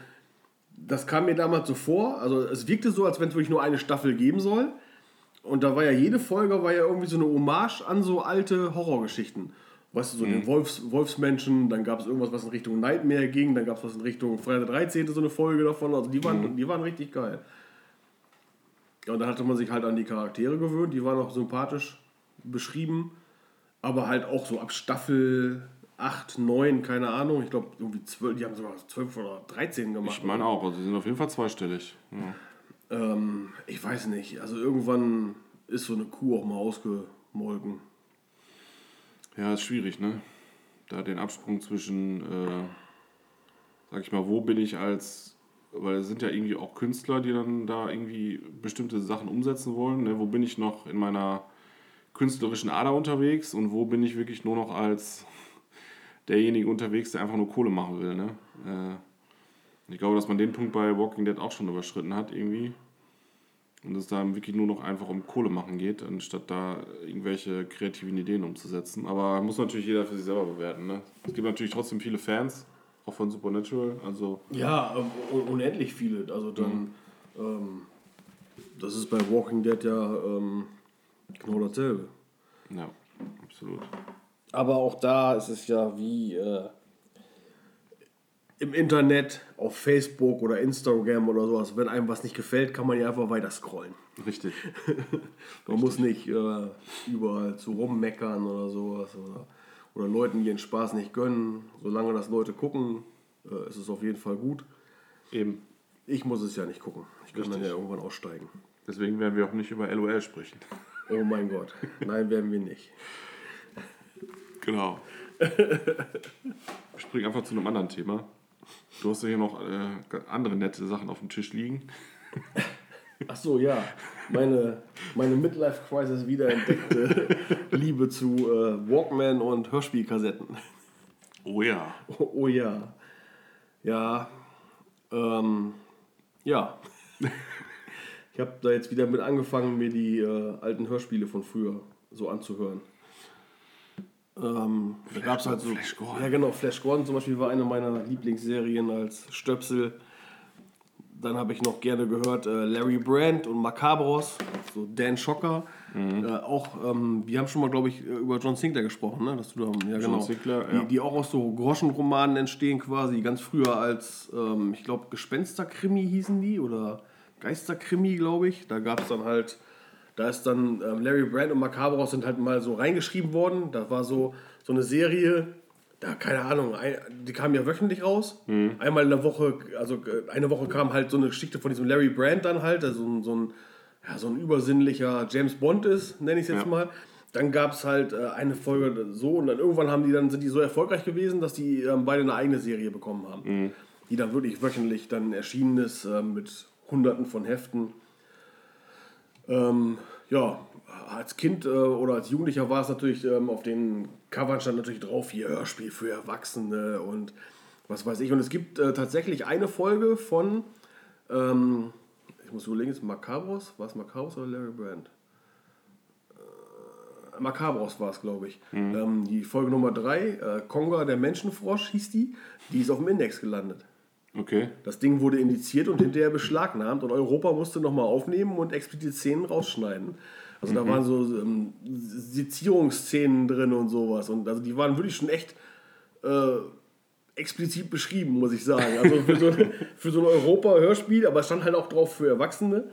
das kam mir damals so vor, also es wirkte so, als wenn es wirklich nur eine Staffel geben soll. Und da war ja jede Folge war ja irgendwie so eine Hommage an so alte Horrorgeschichten. Weißt du, so den Wolfs, Wolfsmenschen, dann gab es irgendwas, was in Richtung Nightmare ging, dann gab es was in Richtung Freitag der 13. so eine Folge davon. Also die waren, die waren richtig geil. Ja, und da hatte man sich halt an die Charaktere gewöhnt, die waren auch sympathisch beschrieben, aber halt auch so ab Staffel 8, 9, keine Ahnung, ich glaube irgendwie 12, die haben sogar 12 oder 13 gemacht. Ich meine auch, also sie sind auf jeden Fall zweistellig. Ja. Ähm, ich weiß nicht. Also irgendwann ist so eine Kuh auch mal ausgemolken. Ja, ist schwierig, ne? Da den Absprung zwischen, äh, sag ich mal, wo bin ich als, weil es sind ja irgendwie auch Künstler, die dann da irgendwie bestimmte Sachen umsetzen wollen. Ne? Wo bin ich noch in meiner künstlerischen Ader unterwegs und wo bin ich wirklich nur noch als derjenige unterwegs, der einfach nur Kohle machen will, ne? Äh, ich glaube, dass man den Punkt bei Walking Dead auch schon überschritten hat, irgendwie. Und es da wirklich nur noch einfach um Kohle machen geht, anstatt da irgendwelche kreativen Ideen umzusetzen. Aber muss natürlich jeder für sich selber bewerten. Ne? Es gibt natürlich trotzdem viele Fans, auch von Supernatural. Also, Ja, ähm, un- unendlich viele. Also dann, ähm, das ist bei Walking Dead ja ähm, genau dasselbe. ja, absolut. Aber auch da ist es ja wie äh, im Internet, auf Facebook oder Instagram oder sowas. Wenn einem was nicht gefällt, kann man ja einfach weiter scrollen. Richtig. Man muss nicht äh, überall zu rummeckern oder sowas. Oder, oder Leuten ihren Spaß nicht gönnen. Solange das Leute gucken, äh, ist es auf jeden Fall gut. Eben. Ich muss es ja nicht gucken. Ich kann dann ja irgendwann aussteigen. Deswegen werden wir auch nicht über LOL sprechen. Oh mein Gott. Nein, werden wir nicht. Genau. Wir springen einfach zu einem anderen Thema. Du hast ja hier noch äh, andere nette Sachen auf dem Tisch liegen. Ach so, ja. Meine, meine Midlife-Crisis wiederentdeckte Liebe zu äh, Walkman und Hörspielkassetten. Oh ja. Oh, oh ja. Ja. Ähm, ja. Ich habe da jetzt wieder mit angefangen, mir die äh, alten Hörspiele von früher so anzuhören. Ähm, da gab es halt so. Flash Gordon. Ja, genau. Flash Gordon zum Beispiel war eine meiner Lieblingsserien als Stöpsel. Dann habe ich noch gerne gehört äh, Larry Brand und Macabros, so Dan Schocker. Mhm. Äh, auch, ähm, wir haben schon mal, glaube ich, äh, über John Sinclair gesprochen, ne? Dass du da, ja, genau. Sinclair, die, ja. die auch aus so Groschenromanen entstehen quasi, ganz früher als, ähm, ich glaube, Gespensterkrimi hießen die oder Geisterkrimi, glaube ich. Da gab es dann halt, da ist dann ähm, Larry Brand und Macabros sind halt mal so reingeschrieben worden. Da war so, so eine Serie, da, keine Ahnung, ein, die kam ja wöchentlich raus. Einmal in der Woche, also äh, eine Woche kam halt so eine Geschichte von diesem Larry Brand dann halt, also so ein, so ein, ja, so ein übersinnlicher James Bond ist, nenne ich es jetzt Ja. mal. Dann gab es halt äh, eine Folge so und dann irgendwann haben die dann, sind die so erfolgreich gewesen, dass die ähm, beide eine eigene Serie bekommen haben. Die dann wirklich wöchentlich dann erschienen ist äh, mit hunderten von Heften. Ähm, ja, als Kind äh, oder als Jugendlicher war es natürlich ähm, auf den Covern stand natürlich drauf, hier Hörspiel für Erwachsene und was weiß ich. Und es gibt äh, tatsächlich eine Folge von, ähm, ich muss überlegen, ist Macabros? War es Macabros oder Larry Brand? Äh, Macabros war es, glaube ich. Ähm, die Folge Nummer 3, äh, Konga, der Menschenfrosch hieß die, die ist auf dem Index gelandet. Okay. Das Ding wurde indiziert und hinterher beschlagnahmt und Europa musste nochmal aufnehmen und explizite Szenen rausschneiden. Also da waren so ähm, Sezierungsszenen drin und sowas. Und also die waren wirklich schon echt äh, explizit beschrieben, muss ich sagen. Also für so, für so ein Europa-Hörspiel, aber es stand halt auch drauf für Erwachsene.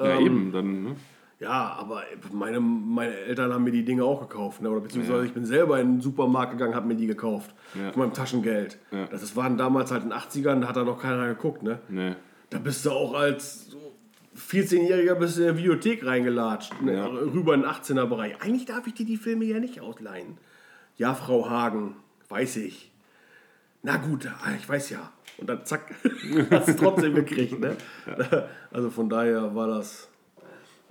Ja, eben, dann, ne? Ja, aber meine, meine Eltern haben mir die Dinge auch gekauft. Ne? Oder beziehungsweise ich bin selber in den Supermarkt gegangen, habe mir die gekauft. Ja. Von meinem Taschengeld. Ja. Das, das waren damals halt in den 80ern, da hat da noch keiner geguckt. Ne? Ne. Da bist du auch als so 14-Jähriger bist du in der Videothek reingelatscht. Ne? Ja. Rüber in den 18er-Bereich. Eigentlich darf ich dir die Filme ja nicht ausleihen. Ja, Frau Hagen, weiß ich. Na gut, ah, ich weiß ja. Und dann zack, hast du es trotzdem gekriegt. Ne? Also von daher war das,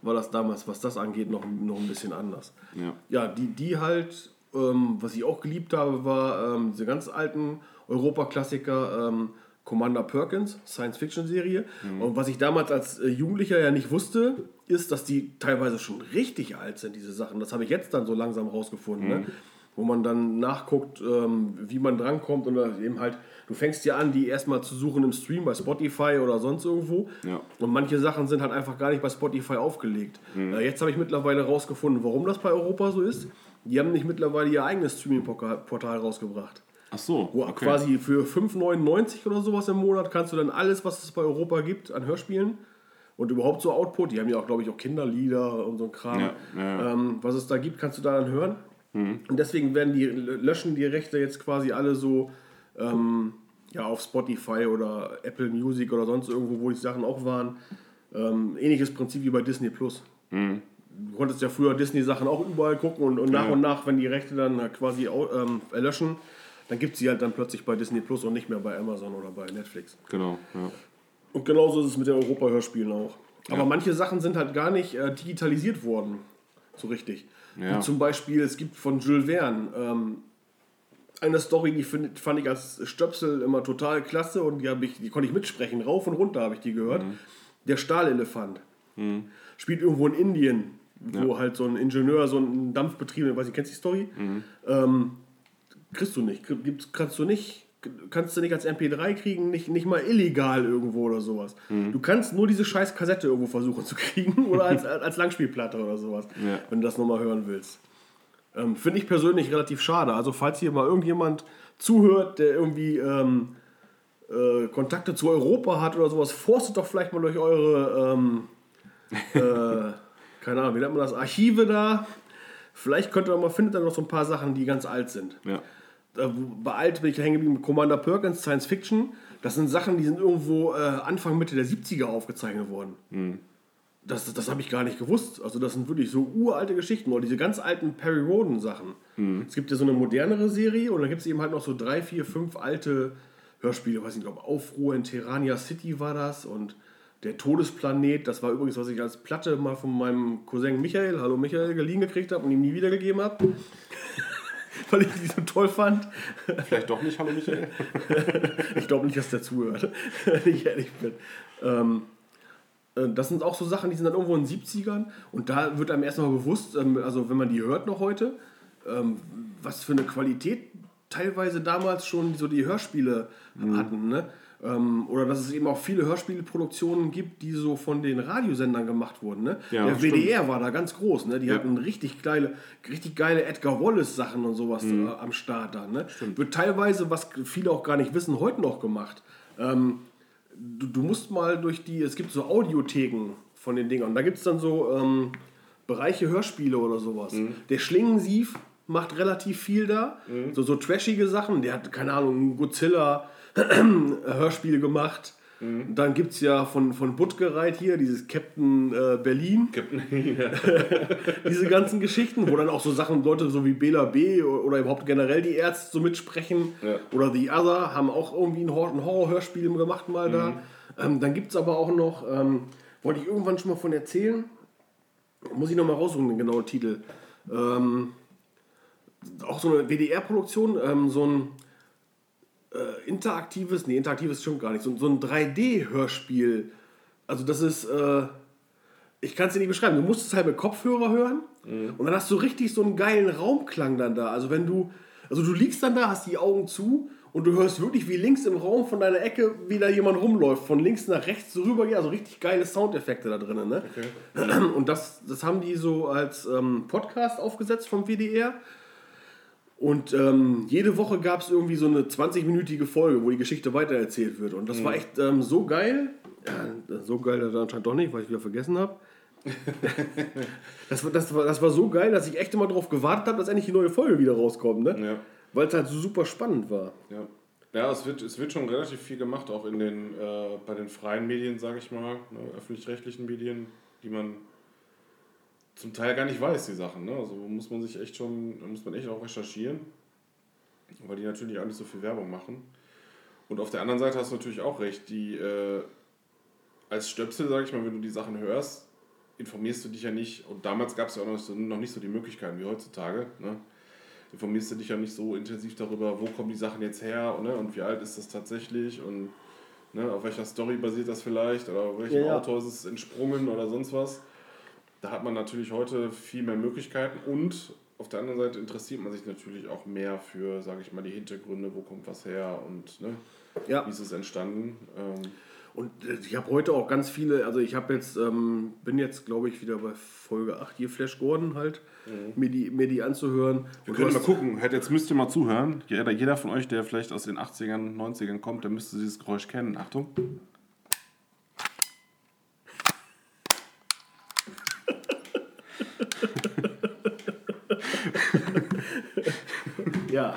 war das damals, was das angeht, noch, noch ein bisschen anders. Ja. Ja, die, die halt, ähm, was ich auch geliebt habe, war ähm, diese ganz alten Europa-Klassiker ähm, Commander Perkins, Science-Fiction-Serie. Und was ich damals als äh, Jugendlicher ja nicht wusste, ist, dass die teilweise schon richtig alt sind, diese Sachen. Das habe ich jetzt dann so langsam rausgefunden. Ne? Wo man dann nachguckt, ähm, wie man drankommt und eben halt, du fängst ja an, die erstmal zu suchen im Stream bei Spotify oder sonst irgendwo. Ja. Und manche Sachen sind halt einfach gar nicht bei Spotify aufgelegt. Äh, jetzt habe ich mittlerweile rausgefunden, warum das bei Europa so ist. Die haben nicht mittlerweile ihr eigenes Streaming-Portal rausgebracht. Ach so. Wo okay. quasi für 5,99 oder sowas im Monat kannst du dann alles, was es bei Europa gibt, an Hörspielen und überhaupt so Output, die haben ja auch, glaube ich, auch Kinderlieder und so ein Kram, ja, ja. Ähm, was es da gibt, kannst du da dann hören. Und deswegen werden die, löschen die Rechte jetzt quasi alle so ähm, ja, auf Spotify oder Apple Music oder sonst irgendwo, wo die Sachen auch waren. Ähm, ähnliches Prinzip wie bei Disney Plus. Du konntest ja früher Disney-Sachen auch überall gucken und, und nach Ja. und nach, wenn die Rechte dann quasi ähm, erlöschen, dann gibt es sie halt dann plötzlich bei Disney Plus und nicht mehr bei Amazon oder bei Netflix. Genau, ja. Und genauso ist es mit den Europa-Hörspielen auch. Aber Ja. manche Sachen sind halt gar nicht äh, digitalisiert worden. So richtig. Ja. Zum Beispiel, es gibt von Jules Verne ähm, eine Story, die find, fand ich als Stöpsel immer total klasse und die, ich, die konnte ich mitsprechen. Rauf und runter habe ich die gehört. Mhm. Der Stahlelefant. Spielt irgendwo in Indien, wo halt so ein Ingenieur so einen Dampfbetrieb, weiß ich, kennst du die Story? Mhm. Ähm, kriegst du nicht. Gibt's, kannst du nicht. Kannst du nicht als MP3 kriegen, nicht, nicht mal illegal irgendwo oder sowas. Mhm. Du kannst nur diese scheiß Kassette irgendwo versuchen zu kriegen oder als, als Langspielplatte oder sowas, Ja. wenn du das nochmal hören willst. Ähm, Finde ich persönlich relativ schade. Also falls hier mal irgendjemand zuhört, der irgendwie ähm, äh, Kontakte zu Europa hat oder sowas, forstet doch vielleicht mal durch eure, ähm, äh, keine Ahnung, wie nennt man das, Archive da. Vielleicht könnte man mal, findet er noch so ein paar Sachen, die ganz alt sind. Ja. Bei alt bin ich hängen geblieben mit Commander Perkins, Science Fiction. Das sind Sachen, die sind irgendwo äh, Anfang, Mitte der 70er aufgezeichnet worden. Das, das habe ich gar nicht gewusst. Also das sind wirklich so uralte Geschichten. Oder diese ganz alten Perry Roden Sachen. Es gibt ja so eine modernere Serie und dann gibt es eben halt noch so drei, vier, fünf alte Hörspiele. Weiß nicht, ich glaube Aufruhr in Terrania City war das und der Todesplanet. Das war übrigens, was ich als Platte mal von meinem Cousin Michael, hallo Michael, geliehen gekricht habe und ihm nie wiedergegeben habe. Weil ich die so toll fand. Vielleicht doch nicht, hallo Michael. Ich glaube nicht, dass der zuhört, wenn ich ehrlich bin. Ähm, äh, das sind auch so Sachen, die sind dann irgendwo in den 70ern und da wird einem erstmal bewusst, ähm, also wenn man die hört noch heute, ähm, was für eine Qualität teilweise damals schon so die Hörspiele hatten. Ne? Ähm, oder dass es eben auch viele Hörspielproduktionen gibt, die so von den Radiosendern gemacht wurden. Ne? Ja, Der stimmt. WDR war da ganz groß. Ne? Die Ja. hatten richtig geile, richtig geile Edgar Wallace-Sachen und sowas äh, am Start da. Ne? Wird teilweise, was viele auch gar nicht wissen, heute noch gemacht. Ähm, du, du musst mal durch die, es gibt so Audiotheken von den Dingern. Und da gibt es dann so ähm, Bereiche Hörspiele oder sowas. Der Schlingensief macht relativ viel da. So, so trashige Sachen. Der hat, keine Ahnung, Godzilla Hörspiel gemacht. Dann gibt es ja von, von Buttgereit hier, dieses Captain äh, Berlin, diese ganzen Geschichten, wo dann auch so Sachen, Leute so wie Bela B. oder überhaupt generell die Ärzte so mitsprechen. Ja. Oder The Other haben auch irgendwie ein, Hor ein Horrorhörspiel gemacht mal da. Ähm, dann gibt es aber auch noch, ähm, wollte ich irgendwann schon mal von erzählen, muss ich noch mal raussuchen, den genauen Titel. Ähm, auch so eine WDR-Produktion, ähm, so ein äh, interaktives, nee, interaktives stimmt gar nicht, so, so ein 3D-Hörspiel. Also das ist, äh, ich kann es dir nicht beschreiben, du musst es halt mit Kopfhörer hören und dann hast du richtig so einen geilen Raumklang dann da. Also wenn du, also du liegst dann da, hast die Augen zu und du hörst wirklich, wie links im Raum von deiner Ecke wieder jemand rumläuft, von links nach rechts rüber geht, also richtig geile Soundeffekte da drinnen. Ne? Und das, das haben die so als ähm, Podcast aufgesetzt vom WDR. Und ähm, jede Woche gab es irgendwie so eine 20-minütige Folge, wo die Geschichte weitererzählt wird. Und das war echt ähm, so geil. Ja, so geil dann anscheinend doch nicht, weil ich wieder vergessen habe. das, war, das, war, das war so geil, dass ich echt immer darauf gewartet habe, dass endlich die neue Folge wieder rauskommt. Ne? Ja. Weil es halt so super spannend war. Ja, ja es, wird, es wird schon relativ viel gemacht, auch in den, äh, bei den freien Medien, sage ich mal, ne, öffentlich-rechtlichen Medien, die man zum Teil gar nicht weiß, die Sachen. Ne? Also muss man sich echt schon, da muss man echt auch recherchieren, weil die natürlich auch nicht so viel Werbung machen. Und auf der anderen Seite hast du natürlich auch recht, die äh, als Stöpsel, sage ich mal, wenn du die Sachen hörst, informierst du dich ja nicht, und damals gab es ja auch noch, so, noch nicht so die Möglichkeiten wie heutzutage, ne? informierst du dich ja nicht so intensiv darüber, wo kommen die Sachen jetzt her ne? und wie alt ist das tatsächlich und ne, auf welcher Story basiert das vielleicht oder auf welchem Ja, ja. Autor ist es entsprungen oder sonst was. Da hat man natürlich heute viel mehr Möglichkeiten und auf der anderen Seite interessiert man sich natürlich auch mehr für, sage ich mal, die Hintergründe, wo kommt was her und ne, Ja. wie ist es entstanden. Ähm, Und äh, ich habe heute auch ganz viele, also ich habe jetzt, ähm, bin jetzt glaube ich wieder bei Folge 8 hier Flash Gordon halt, mir, die, mir die anzuhören. Wir Und können mal gucken, Halt, jetzt müsst ihr mal zuhören. Jeder, jeder von euch, der vielleicht aus den 80ern, 90ern kommt, der müsste dieses Geräusch kennen. Achtung. Ja,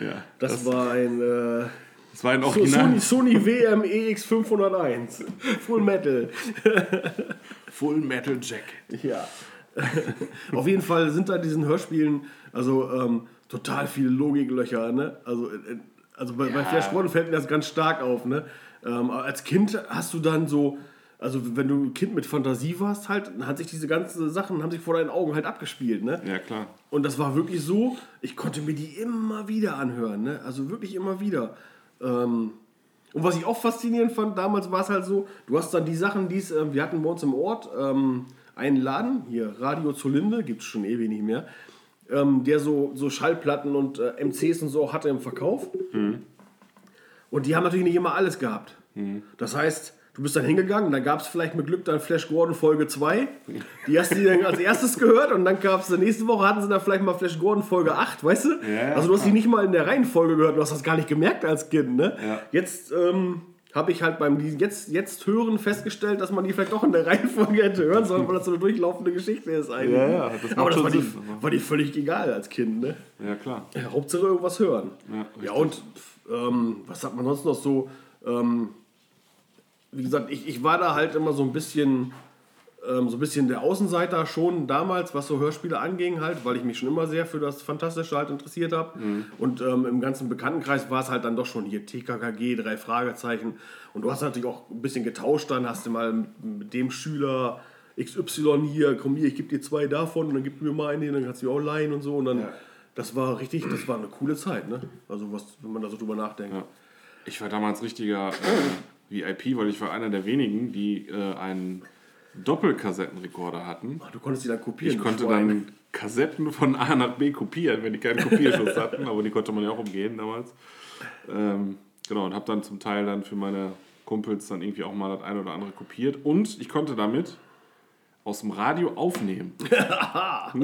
Ja, das, war ein äh, das war ein Original. Sony, Sony WM EX 501. Full Metal. Full Metal Jack. Ja. Auf jeden Fall sind da diesen Hörspielen also ähm, total viele Logiklöcher. Ne? Also, äh, also bei, bei Ja. Flash Gordon fällt mir das ganz stark auf. Ne? Ähm, als Kind hast du dann so, also wenn du ein Kind mit Fantasie warst, halt, dann hat sich diese ganzen Sachen haben sich vor deinen Augen halt abgespielt. Ne? Ja, klar. Und das war wirklich so, ich konnte mir die immer wieder anhören. Ne? Also wirklich immer wieder. Ähm, und was ich auch faszinierend fand, damals war es halt so, du hast dann die Sachen, die es, äh, wir hatten bei uns im Ort ähm, einen Laden, hier Radio Zolinde, gibt es schon ewig nicht mehr, ähm, der so, so Schallplatten und äh, MCs und so hatte im Verkauf. Und die haben natürlich nicht immer alles gehabt. Das heißt, du bist dann hingegangen, da gab es vielleicht mit Glück dann Flash Gordon Folge 2. Die hast du dann als erstes gehört und dann gab es nächste Woche hatten sie dann vielleicht mal Flash Gordon Folge 8, weißt du? Ja, also du hast die nicht mal in der Reihenfolge gehört, du hast das gar nicht gemerkt als Kind, ne? Ja. Jetzt ähm, habe ich halt beim jetzt, jetzt Hören festgestellt, dass man die vielleicht doch in der Reihenfolge hätte hören sollen, weil das so eine durchlaufende Geschichte ist eigentlich. Ja, ja, das aber das war die, war die völlig egal als Kind, ne? Ja, klar. Ja, Hauptsache irgendwas hören. Ja, Ja, und ähm, was hat man sonst noch so? Ähm, wie gesagt, ich, ich war da halt immer so ein bisschen, ähm, so ein bisschen der Außenseiter schon damals, was so Hörspiele anging, halt, weil ich mich schon immer sehr für das Fantastische halt interessiert habe. Und ähm, im ganzen Bekanntenkreis war es halt dann doch schon hier TKKG, drei Fragezeichen. Und du hast natürlich auch ein bisschen getauscht, dann hast du mal mit, dem Schüler XY hier, komm hier, ich gebe dir zwei davon und dann gib mir mal eine, dann kannst du mir auch leihen und so. Und dann, Ja. das war richtig, das war eine coole Zeit, ne? Also was, wenn man da so drüber nachdenkt. Ja. Ich war damals richtiger äh, VIP, weil ich war einer der wenigen, die äh, einen Doppelkassettenrekorder hatten. Ach, du konntest die dann kopieren. Ich konnte Schwein. dann Kassetten von A nach B kopieren, wenn die keinen Kopierschutz hatten, aber die konnte man ja auch umgehen damals. Ähm, genau, und habe dann zum Teil dann für meine Kumpels dann irgendwie auch mal das eine oder andere kopiert. Und ich konnte damit aus dem Radio aufnehmen.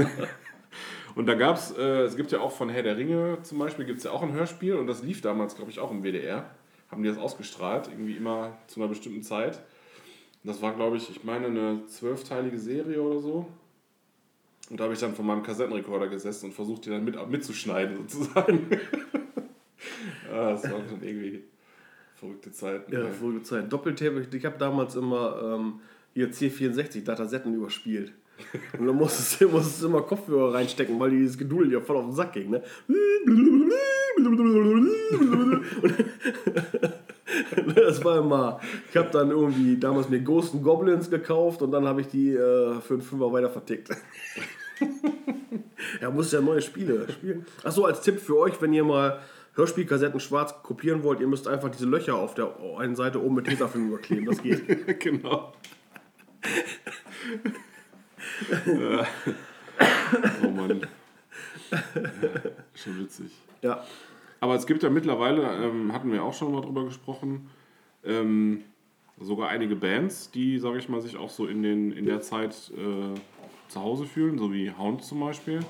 und da gab es, äh, es gibt ja auch von Herr der Ringe zum Beispiel, gibt es ja auch ein Hörspiel und das lief damals, glaube ich, auch im WDR. Haben die das ausgestrahlt, irgendwie immer zu einer bestimmten Zeit. Das war, glaube ich, ich meine, eine zwölfteilige Serie oder so. Und da habe ich dann von meinem Kassettenrekorder gesessen und versucht, die dann mit, mitzuschneiden, sozusagen. ah, das war schon irgendwie verrückte Zeiten. Ja, ey. vorige Zeit. Doppeltape, ich habe damals immer ähm, hier C64 Datasetten überspielt. Und dann musstest du, musstest immer Kopfhörer reinstecken, weil dieses Gedudel dir voll auf den Sack ging. Ne? Das war immer. Ich habe dann irgendwie damals mir Ghost and Goblins gekauft und dann habe ich die äh, für einen Fünfer weiter vertickt. ja, muss ja neue Spiele spielen. Achso, als Tipp für euch, wenn ihr mal Hörspielkassetten schwarz kopieren wollt, ihr müsst einfach diese Löcher auf der einen Seite oben mit Tesafilm überkleben. Das geht. genau. Oh Mann. Ja, schon witzig. Ja. Aber es gibt ja mittlerweile, ähm, hatten wir auch schon mal drüber gesprochen, ähm, sogar einige Bands, die, sage ich mal, sich auch so in, den, in der Zeit äh, zu Hause fühlen, so wie Hound zum Beispiel,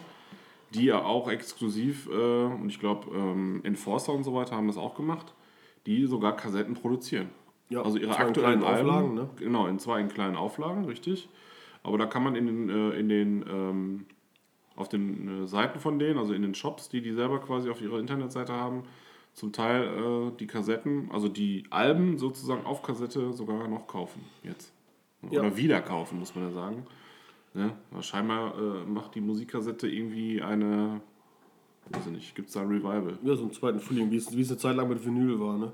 die ja auch exklusiv, äh, und ich glaube, ähm, Enforcer und so weiter haben das auch gemacht, die sogar Kassetten produzieren. Ja, also ihre aktuellen kleinen Alben, Auflagen, ne? genau, in zwei in kleinen Auflagen, richtig. Aber da kann man in den, äh, in den ähm, auf den äh, Seiten von denen, also in den Shops, die die selber quasi auf ihrer Internetseite haben, zum Teil äh, die Kassetten, also die Alben sozusagen auf Kassette sogar noch kaufen jetzt. Oder Ja. wieder kaufen, muss man ja sagen. Ne? Scheinbar äh, macht die Musikkassette irgendwie eine, weiß ich nicht, gibt es da ein Revival? Ja, so im zweiten Frühling, wie es, wie es eine Zeit lang mit Vinyl war, ne?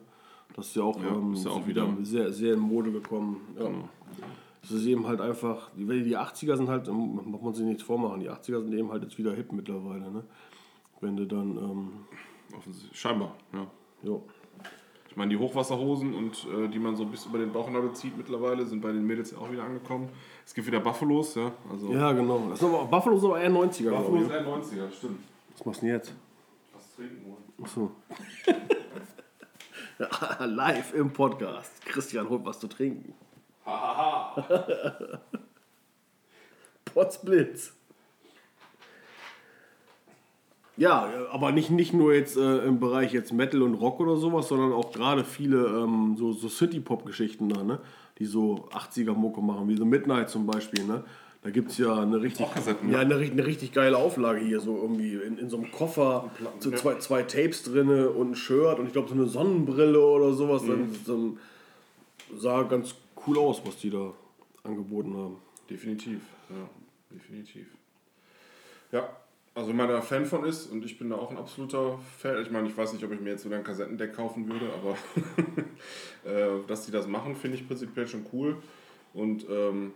Das ist ja auch, Ja, ähm, ist ja auch wieder, wieder- sehr, sehr in Mode gekommen. Ja. Genau. Das ist eben halt einfach, die, die 80er sind halt, macht man sich nichts vormachen, die 80er sind eben halt jetzt wieder hip mittlerweile, ne? Wenn du dann, ähm. Scheinbar, ja. jo. Ich meine, die Hochwasserhosen und äh, die man so bis über den Bauchnabel zieht mittlerweile, sind bei den Mädels ja auch wieder angekommen. Es gibt wieder Buffalos, ja. Also Ja, genau. Das ist aber, Buffalo ist aber eher 90er, glaube Buffalos ich. eher 90er, stimmt. Was machst du denn jetzt? Was trinken wollen. Achso. Live im Podcast. Christian holt was zu trinken. Potzblitz. Ja, aber nicht, nicht nur jetzt äh, im Bereich jetzt Metal und Rock oder sowas, sondern auch gerade viele ähm, so, so City-Pop-Geschichten da, ne? Die so 80er-Mucke machen, wie so Midnight zum Beispiel, ne? Da gibt es ja eine richtig, ja, ne? eine, eine richtig geile Auflage hier, so irgendwie in, in so einem Koffer, so zwei, zwei Tapes drinne und ein Shirt und ich glaube so eine Sonnenbrille oder sowas. Dann, dann sah ganz cool aus, was die da angeboten haben. Definitiv, ja, definitiv. Ja, also wenn man da Fan von ist und ich bin da auch ein absoluter Fan, ich meine, ich weiß nicht, ob ich mir jetzt wieder ein Kassettendeck kaufen würde, aber äh, dass die das machen, finde ich prinzipiell schon cool. Und ähm,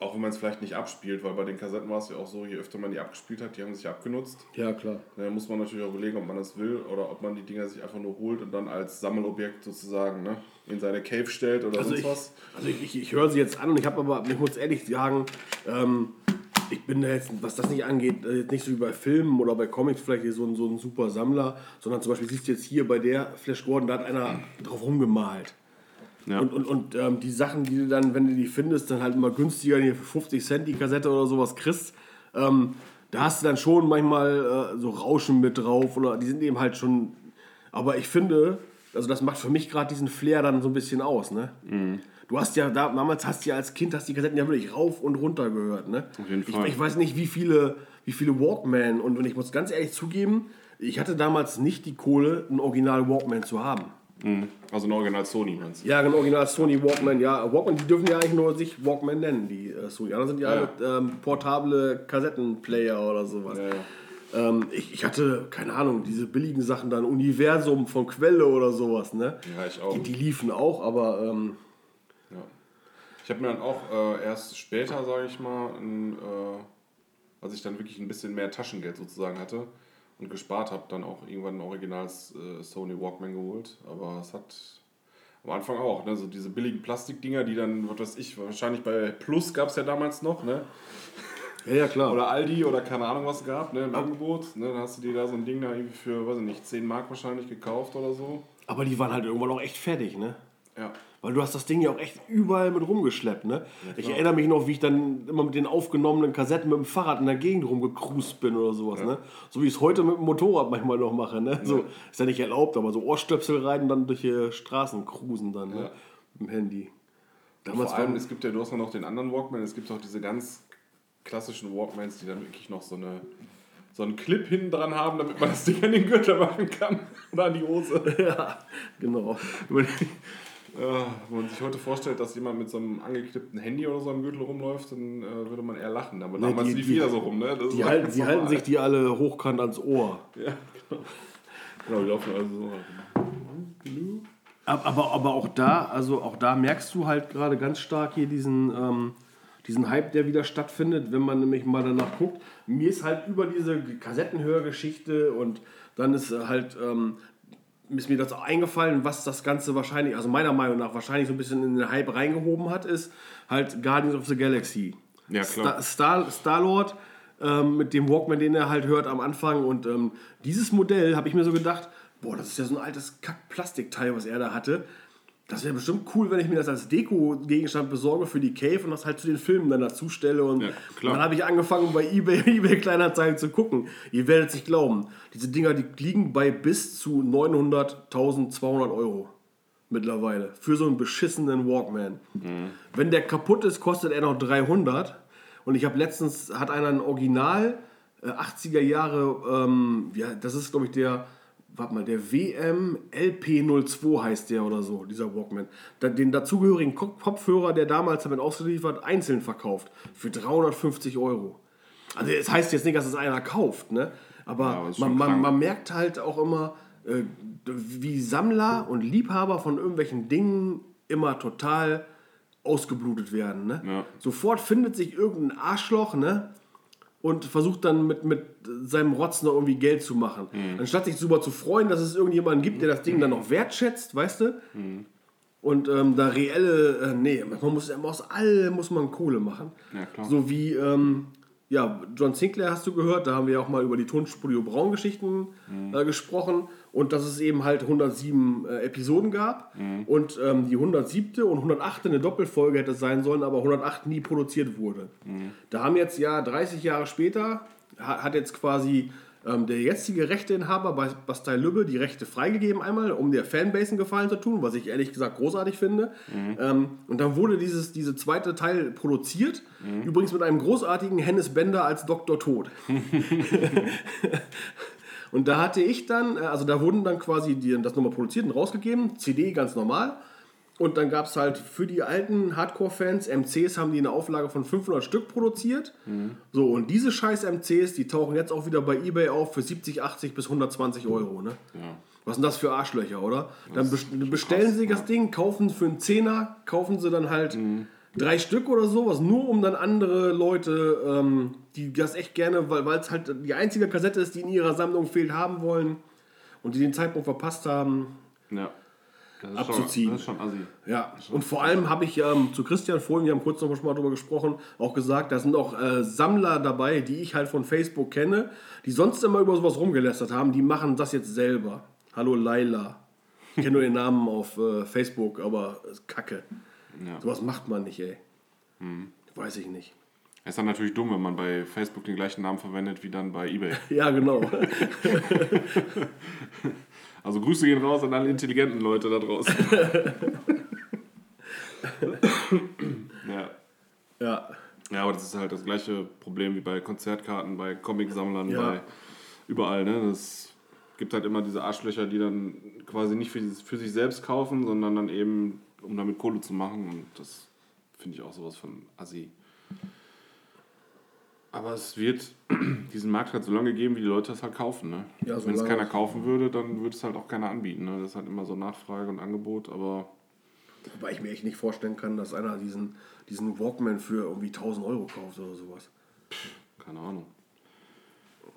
auch wenn man es vielleicht nicht abspielt, weil bei den Kassetten war es ja auch so, je öfter man die abgespielt hat, die haben sich abgenutzt. Ja, klar. Da muss man natürlich auch überlegen, ob man das will oder ob man die Dinger sich einfach nur holt und dann als Sammelobjekt sozusagen ne, in seine Cave stellt oder Also sonst ich, was. also ich, ich, ich höre sie jetzt an und ich habe aber, ich muss ehrlich sagen, ähm, ich bin da jetzt, was das nicht angeht, äh, jetzt nicht so wie bei Filmen oder bei Comics vielleicht so ein, so ein super Sammler, sondern zum Beispiel siehst du jetzt hier bei der Flash Gordon, da hat einer drauf rumgemalt. Ja. Und, und, und ähm, die Sachen, die du dann, wenn du die findest, dann halt immer günstiger, hier für 50 Cent die Kassette oder sowas kriegst, ähm, da hast du dann schon manchmal äh, so Rauschen mit drauf oder die sind eben halt schon. Aber ich finde, also das macht für mich gerade diesen Flair dann so ein bisschen aus, ne? Mhm. Du hast ja da, damals hast du ja als Kind hast die Kassetten ja wirklich rauf und runter gehört, ne? Auf jeden Fall. Ich, ich weiß nicht, wie viele, wie viele Walkman und, und ich muss ganz ehrlich zugeben, ich hatte damals nicht die Kohle, einen Original Walkman zu haben. Mhm. Also ein Original Sony meinst du? Ja, ein Original Sony Walkman, ja. Walkman, die dürfen ja eigentlich nur sich Walkman nennen, die äh, Sony. Anderen sind ja, Ja. alle ähm, portable Kassettenplayer oder sowas. Ja. Ähm, ich, ich hatte, keine Ahnung, diese billigen Sachen dann, Universum von Quelle oder sowas, ne? Ja, ich auch. Die, die liefen auch, aber ähm, Ja. Ich habe mir dann auch äh, erst später, sage ich mal, ein, äh, als ich dann wirklich ein bisschen mehr Taschengeld sozusagen hatte und gespart habe, dann auch irgendwann ein originales äh, Sony Walkman geholt. Aber es hat am Anfang auch, ne, so diese billigen Plastikdinger, die dann, was weiß ich, wahrscheinlich bei Plus gab es ja damals noch, ne? ja, ja, klar. Oder Aldi oder keine Ahnung was gab, ne, im Angebot. Ne, dann hast du dir da so ein Ding da irgendwie für, weiß ich nicht, 10 Mark wahrscheinlich gekauft oder so. aber die waren halt irgendwann auch echt fertig, ne? Ja. Weil du hast das Ding ja auch echt überall mit rumgeschleppt, ne? ich klar. erinnere mich noch, wie ich dann immer mit den aufgenommenen Kassetten mit dem Fahrrad in der Gegend rumgecruised bin oder sowas, ne? So wie ich es heute mit dem Motorrad manchmal noch mache, ne? So, ist ja nicht erlaubt, aber so Ohrstöpsel rein und dann durch die Straßen cruisen dann, ne? Ja. Mit dem Handy. Vor allem, es gibt ja, du hast ja noch den anderen Walkman, es gibt auch diese ganz klassischen Walkmans, die dann wirklich noch so eine so einen Clip hinten dran haben, damit man das Ding an den Gürtel machen kann oder an die Hose. ja, genau. Wenn äh, wenn man sich heute vorstellt, dass jemand mit so einem angeklippten Handy oder so am Gürtel rumläuft, dann äh, würde man eher lachen. Aber damals die- lief die- jeder so rum, ne? Das Die halten, sie halten sich die alle hochkant ans Ohr. Ja, genau. Genau, die laufen also so. Ab- Aber, aber auch da, also auch da merkst du halt gerade ganz stark hier diesen, ähm, diesen Hype, der wieder stattfindet, wenn man nämlich mal danach guckt. Mir ist halt über diese Kassettenhörgeschichte und dann ist halt, ähm, ist mir das eingefallen, was das Ganze wahrscheinlich, also meiner Meinung nach wahrscheinlich so ein bisschen in den Hype reingehoben hat, ist halt Guardians of the Galaxy. Ja, Star, klar. Star, Star-Lord ähm, mit dem Walkman, den er halt hört am Anfang. Und ähm, dieses Modell habe ich mir so gedacht, boah, das ist ja so ein altes Kack-Plastikteil, was er da hatte. Das wäre bestimmt cool, wenn ich mir das als Deko-Gegenstand besorge für die Cave und das halt zu den Filmen dann dazu stelle. Und Ja, dann habe ich angefangen, bei eBay, eBay Kleinanzeigen zu gucken. Ihr werdet es nicht glauben. Diese Dinger, die liegen bei bis zu 900.200 Euro mittlerweile für so einen beschissenen Walkman. Wenn der kaputt ist, kostet er noch 300. Und ich habe letztens, hat einer ein Original, äh, 80er Jahre, ähm, ja, das ist glaube ich der, warte mal, der WM LP02 heißt der oder so, dieser Walkman. Den dazugehörigen Ko- Kopfhörer, der damals damit ausgeliefert, einzeln verkauft. Für 350 Euro. Also es heißt jetzt nicht, dass es einer kauft, ne? Aber, Ja, man, man, man merkt halt auch immer, äh, wie Sammler und Liebhaber von irgendwelchen Dingen immer total ausgeblutet werden. Ne? Ja. Sofort findet sich irgendein Arschloch ne? Und versucht dann mit, mit seinem Rotz noch irgendwie Geld zu machen. Mhm. Anstatt sich darüber zu freuen, dass es irgendjemanden gibt, der das Ding dann noch wertschätzt, weißt du? Mhm. Und ähm, da reelle, äh, nee, man muss aus allem muss man Kohle machen. Ja, klar. So wie, ähm, ja, John Sinclair hast du gehört, da haben wir ja auch mal über die Tonstudio Braun Geschichten Mhm. äh, gesprochen und dass es eben halt 107 äh, Episoden gab Mhm. und ähm, die 107. und 108. eine Doppelfolge hätte sein sollen, aber 108 nie produziert wurde. Mhm. Da haben jetzt ja 30 Jahre später, ha- hat jetzt quasi ähm, der jetzige Rechteinhaber bei Bastei Lübbe die Rechte freigegeben einmal, um der Fanbase einen Gefallen zu tun, was ich ehrlich gesagt großartig finde. Ähm, und dann wurde dieses diese zweite Teil produziert, übrigens mit einem großartigen Hennes Bender als Dr. Tod. Und da hatte ich dann, äh, also da wurden dann quasi die, das nochmal produziert und rausgegeben, CD ganz normal. Und dann gab es halt für die alten Hardcore-Fans, MCs haben die eine Auflage von 500 Stück produziert. So, und diese scheiß MCs, die tauchen jetzt auch wieder bei Ebay auf für 70, 80 bis 120 Euro. Ne? Ja. Was sind das für Arschlöcher, oder? Dann Das ist bestellen krass, sie das ja. Ding, kaufen für einen Zehner, kaufen sie dann halt Mhm. Drei Stück oder sowas, nur um dann andere Leute, ähm, die das echt gerne, weil es halt die einzige Kassette ist, die in ihrer Sammlung fehlt, haben wollen und die den Zeitpunkt verpasst haben. ja. Abzuziehen. Schon, das ist schon assi. Ja, und vor allem habe ich ähm, zu Christian vorhin, wir haben kurz noch mal drüber gesprochen, auch gesagt, da sind auch äh, Sammler dabei, die ich halt von Facebook kenne, die sonst immer über sowas rumgelästert haben, die machen das jetzt selber. Hallo Laila. Ich kenne nur den Namen auf äh, Facebook, aber ist kacke. Ja. Sowas macht man nicht, ey. Weiß ich nicht. Ist dann natürlich dumm, wenn man bei Facebook den gleichen Namen verwendet wie dann bei eBay. Ja, genau. Also Grüße gehen raus an alle intelligenten Leute da draußen. ja. Ja. ja, aber das ist halt das gleiche Problem wie bei Konzertkarten, bei Comicsammlern, Ja. bei überall. Ne? Das gibt halt immer diese Arschlöcher, die dann quasi nicht für, für sich selbst kaufen, sondern dann eben, um damit Kohle zu machen. Und das finde ich auch sowas von assi. Aber es wird diesen Markt halt so lange geben, wie die Leute es halt kaufen. Ne? Ja, Wenn es keiner kaufen würde, dann würde es halt auch keiner anbieten. Ne? Das ist halt immer so Nachfrage und Angebot, aber Wobei ich mir echt nicht vorstellen kann, dass einer diesen, diesen Walkman für irgendwie 1000 Euro kauft oder sowas. keine Ahnung.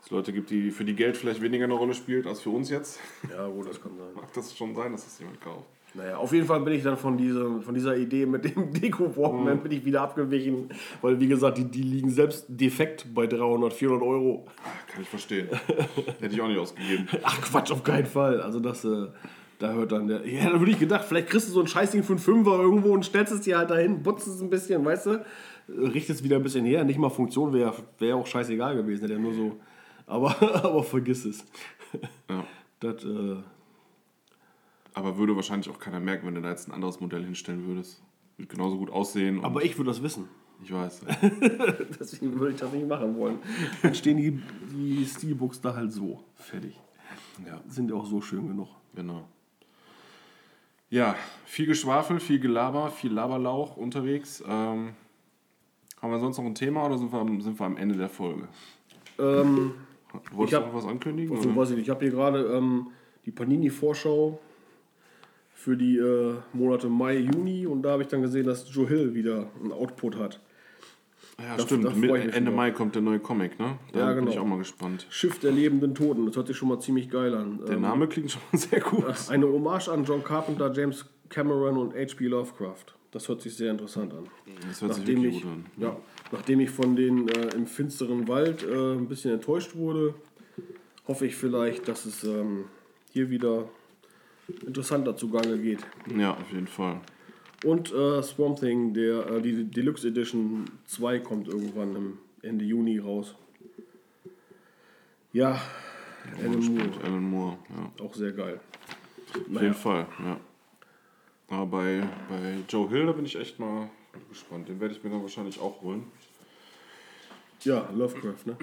Es Leute gibt, die für die Geld vielleicht weniger eine Rolle spielt als für uns jetzt. Ja, gut, das kann sein. Mag das schon sein, dass das jemand kauft. Naja, auf jeden Fall bin ich dann von, diesem, von dieser Idee mit dem Deko-Walkman bin ich wieder abgewichen, weil wie gesagt, die, die liegen selbst defekt bei 300, 400 Euro. Kann ich verstehen. Hätte ich auch nicht ausgegeben. Ach Quatsch, auf keinen Fall. Also das, äh, da hört dann der... Ja, da würde ich gedacht, vielleicht kriegst du so ein Scheißding für einen Fünfer irgendwo und stellst es dir halt dahin, putzt es ein bisschen, weißt du? Richtest es wieder ein bisschen her. Nicht mal Funktion wäre wär auch scheißegal gewesen. Hätte ja nur so... Aber, aber vergiss es. Ja. Das, äh, Aber würde wahrscheinlich auch keiner merken, wenn du da jetzt ein anderes Modell hinstellen würdest. Würde genauso gut aussehen. aber ich würde das wissen. ich weiß. Deswegen würde ich das nicht machen wollen. Dann stehen die, die Steelbooks da halt so. Fertig. Ja, Sind ja auch so schön genug. genau. Ja, viel Geschwafel, viel Gelaber, viel Laberlauch unterwegs. Ähm, haben wir sonst noch ein Thema oder sind wir, am- sind wir am Ende der Folge? Ähm, Wolltest Ich hab- du noch was ankündigen? also, oder? weiß ich nicht. Ich habe hier gerade ähm, die Panini-Vorschau für die äh, Monate Mai, Juni und da habe ich dann gesehen, dass Joe Hill wieder einen Output hat. Ja, Da- stimmt. da freu Mit, ich mich Ende Mai kommt der neue Comic, ne? Da Ja, bin ich genau. auch mal gespannt. Schiff der lebenden Toten. Das hört sich schon mal ziemlich geil an. Der Ähm, Name klingt schon mal sehr gut. eine Hommage an John Carpenter, James Cameron und H.P. Lovecraft. Das hört sich sehr interessant an. Das hört sich nachdem wirklich ich, gut an. ja, nachdem ich von den äh, im finsteren Wald äh, ein bisschen enttäuscht wurde, hoffe ich vielleicht, dass es ähm, hier wieder interessanter zugange geht. Ja, auf jeden Fall. Und äh, Swamp Thing, der, äh, die Deluxe Edition 2 kommt irgendwann im Ende Juni raus. Ja, Alan Moore, Alan Moore, ja. auch sehr geil. Auf jeden Fall, ja. Aber bei, bei Joe Hill, da bin ich echt mal gespannt. Den werde ich mir dann wahrscheinlich auch holen. Ja, Lovecraft, ne?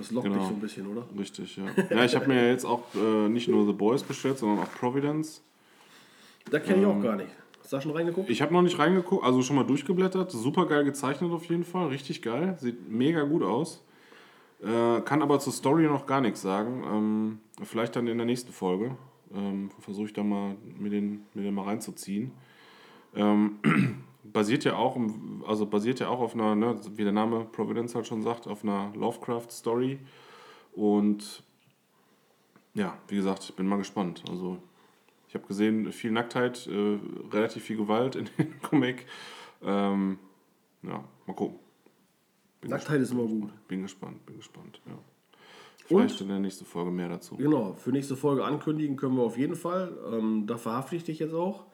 Das lockt Genau. dich so ein bisschen, oder? Richtig, ja. Ja, ich habe mir ja jetzt auch äh, nicht nur The Boys bestellt, sondern auch Providence. Da kenne ich auch gar nicht. Hast du da schon reingeguckt? Ich habe noch nicht reingeguckt, also schon mal durchgeblättert. Super geil gezeichnet auf jeden Fall, richtig geil. Sieht mega gut aus. Äh, kann aber zur Story noch gar nichts sagen. Ähm, vielleicht dann in der nächsten Folge. Ähm, Versuche ich da mal mir den, mir den mal reinzuziehen. Ähm, basiert ja auch, also basiert ja auch auf einer, ne, wie der Name Providence halt schon sagt, auf einer Lovecraft-Story. Und ja, wie gesagt, ich bin mal gespannt. Also ich habe gesehen, viel Nacktheit, äh, relativ viel Gewalt in dem Comic. Ähm, ja, mal gucken. Bin, Nacktheit ist immer gut. gespannt, bin gespannt, bin gespannt. Ja. Vielleicht Und? in der nächsten Folge mehr dazu. Genau, für nächste Folge ankündigen können wir auf jeden Fall. Ähm, da verhafte ich dich jetzt auch.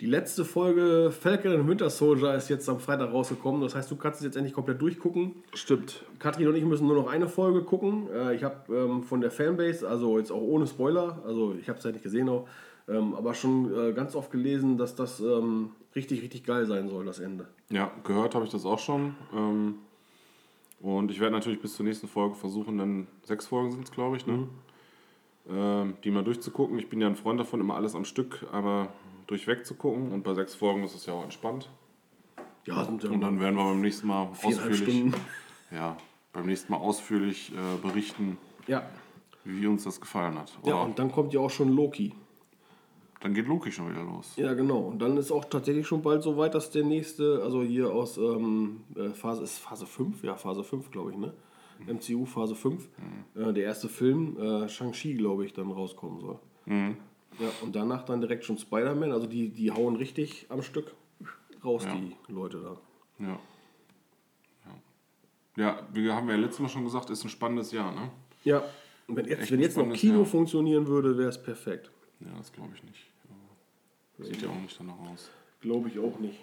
Die letzte Folge Falcon and Winter Soldier ist jetzt am Freitag rausgekommen. Das heißt, du kannst es jetzt endlich komplett durchgucken. Stimmt. Katrin und ich müssen nur noch eine Folge gucken. Äh, ich habe ähm, von der Fanbase, also jetzt auch ohne Spoiler, also ich habe es ja nicht gesehen auch, ähm, aber schon äh, ganz oft gelesen, dass das ähm, richtig, richtig geil sein soll, das Ende. Ja, gehört habe ich das auch schon. Und ich werde natürlich bis zur nächsten Folge versuchen, dann sechs Folgen sind es, glaube ich, ne? Ähm, die mal durchzugucken. Ich bin ja ein Freund davon, immer alles am Stück, aber durchweg zu gucken. Und bei sechs Folgen ist es ja auch entspannt. Ja, sind ja Und dann werden wir beim nächsten Mal ausführlich, Stunden. ja, beim nächsten Mal ausführlich äh, berichten, Ja. wie uns das gefallen hat. ja, Oder und dann kommt ja auch schon Loki. dann geht Loki schon wieder los. Ja, genau. Und dann ist auch tatsächlich schon bald so weit, dass der nächste, also hier aus ähm, äh, Phase, ist Phase 5? Ja, Phase 5, glaube ich, ne? MCU Phase 5. Äh, der erste Film, äh, Shang-Chi, glaube ich, dann rauskommen soll. Ja, und danach dann direkt schon Spider-Man. Also die, die hauen richtig am Stück raus, Ja. die Leute da. Ja. Ja, ja wir haben ja letztes Mal schon gesagt, ist ein spannendes Jahr, ne? Ja, und wenn jetzt, Echt wenn jetzt noch Kino Jahr. funktionieren würde, wäre es perfekt. Ja, das glaube ich nicht. Aber Sieht ja auch nicht danach aus. Glaube ich auch nicht.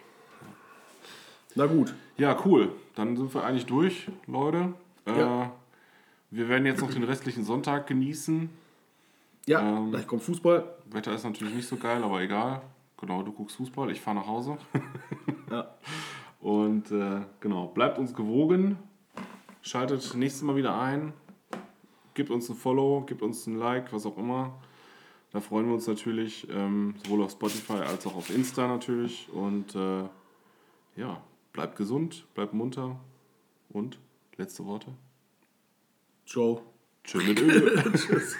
Na gut. Ja, cool. Dann sind wir eigentlich durch, Leute. Äh, Ja. Wir werden jetzt noch den restlichen Sonntag genießen. Ja, Ähm, gleich kommt Fußball. Wetter ist natürlich nicht so geil, aber egal. Genau, du guckst Fußball, ich fahre nach Hause. Ja. Und äh, genau, bleibt uns gewogen. Schaltet nächstes Mal wieder ein. Gebt uns ein Follow, gebt uns ein Like, was auch immer. Da freuen wir uns natürlich, ähm, sowohl auf Spotify als auch auf Insta natürlich. Und äh, ja, bleibt gesund, bleibt munter. Und letzte Worte. Ciao. Tschüss mit Öl. Tschüss.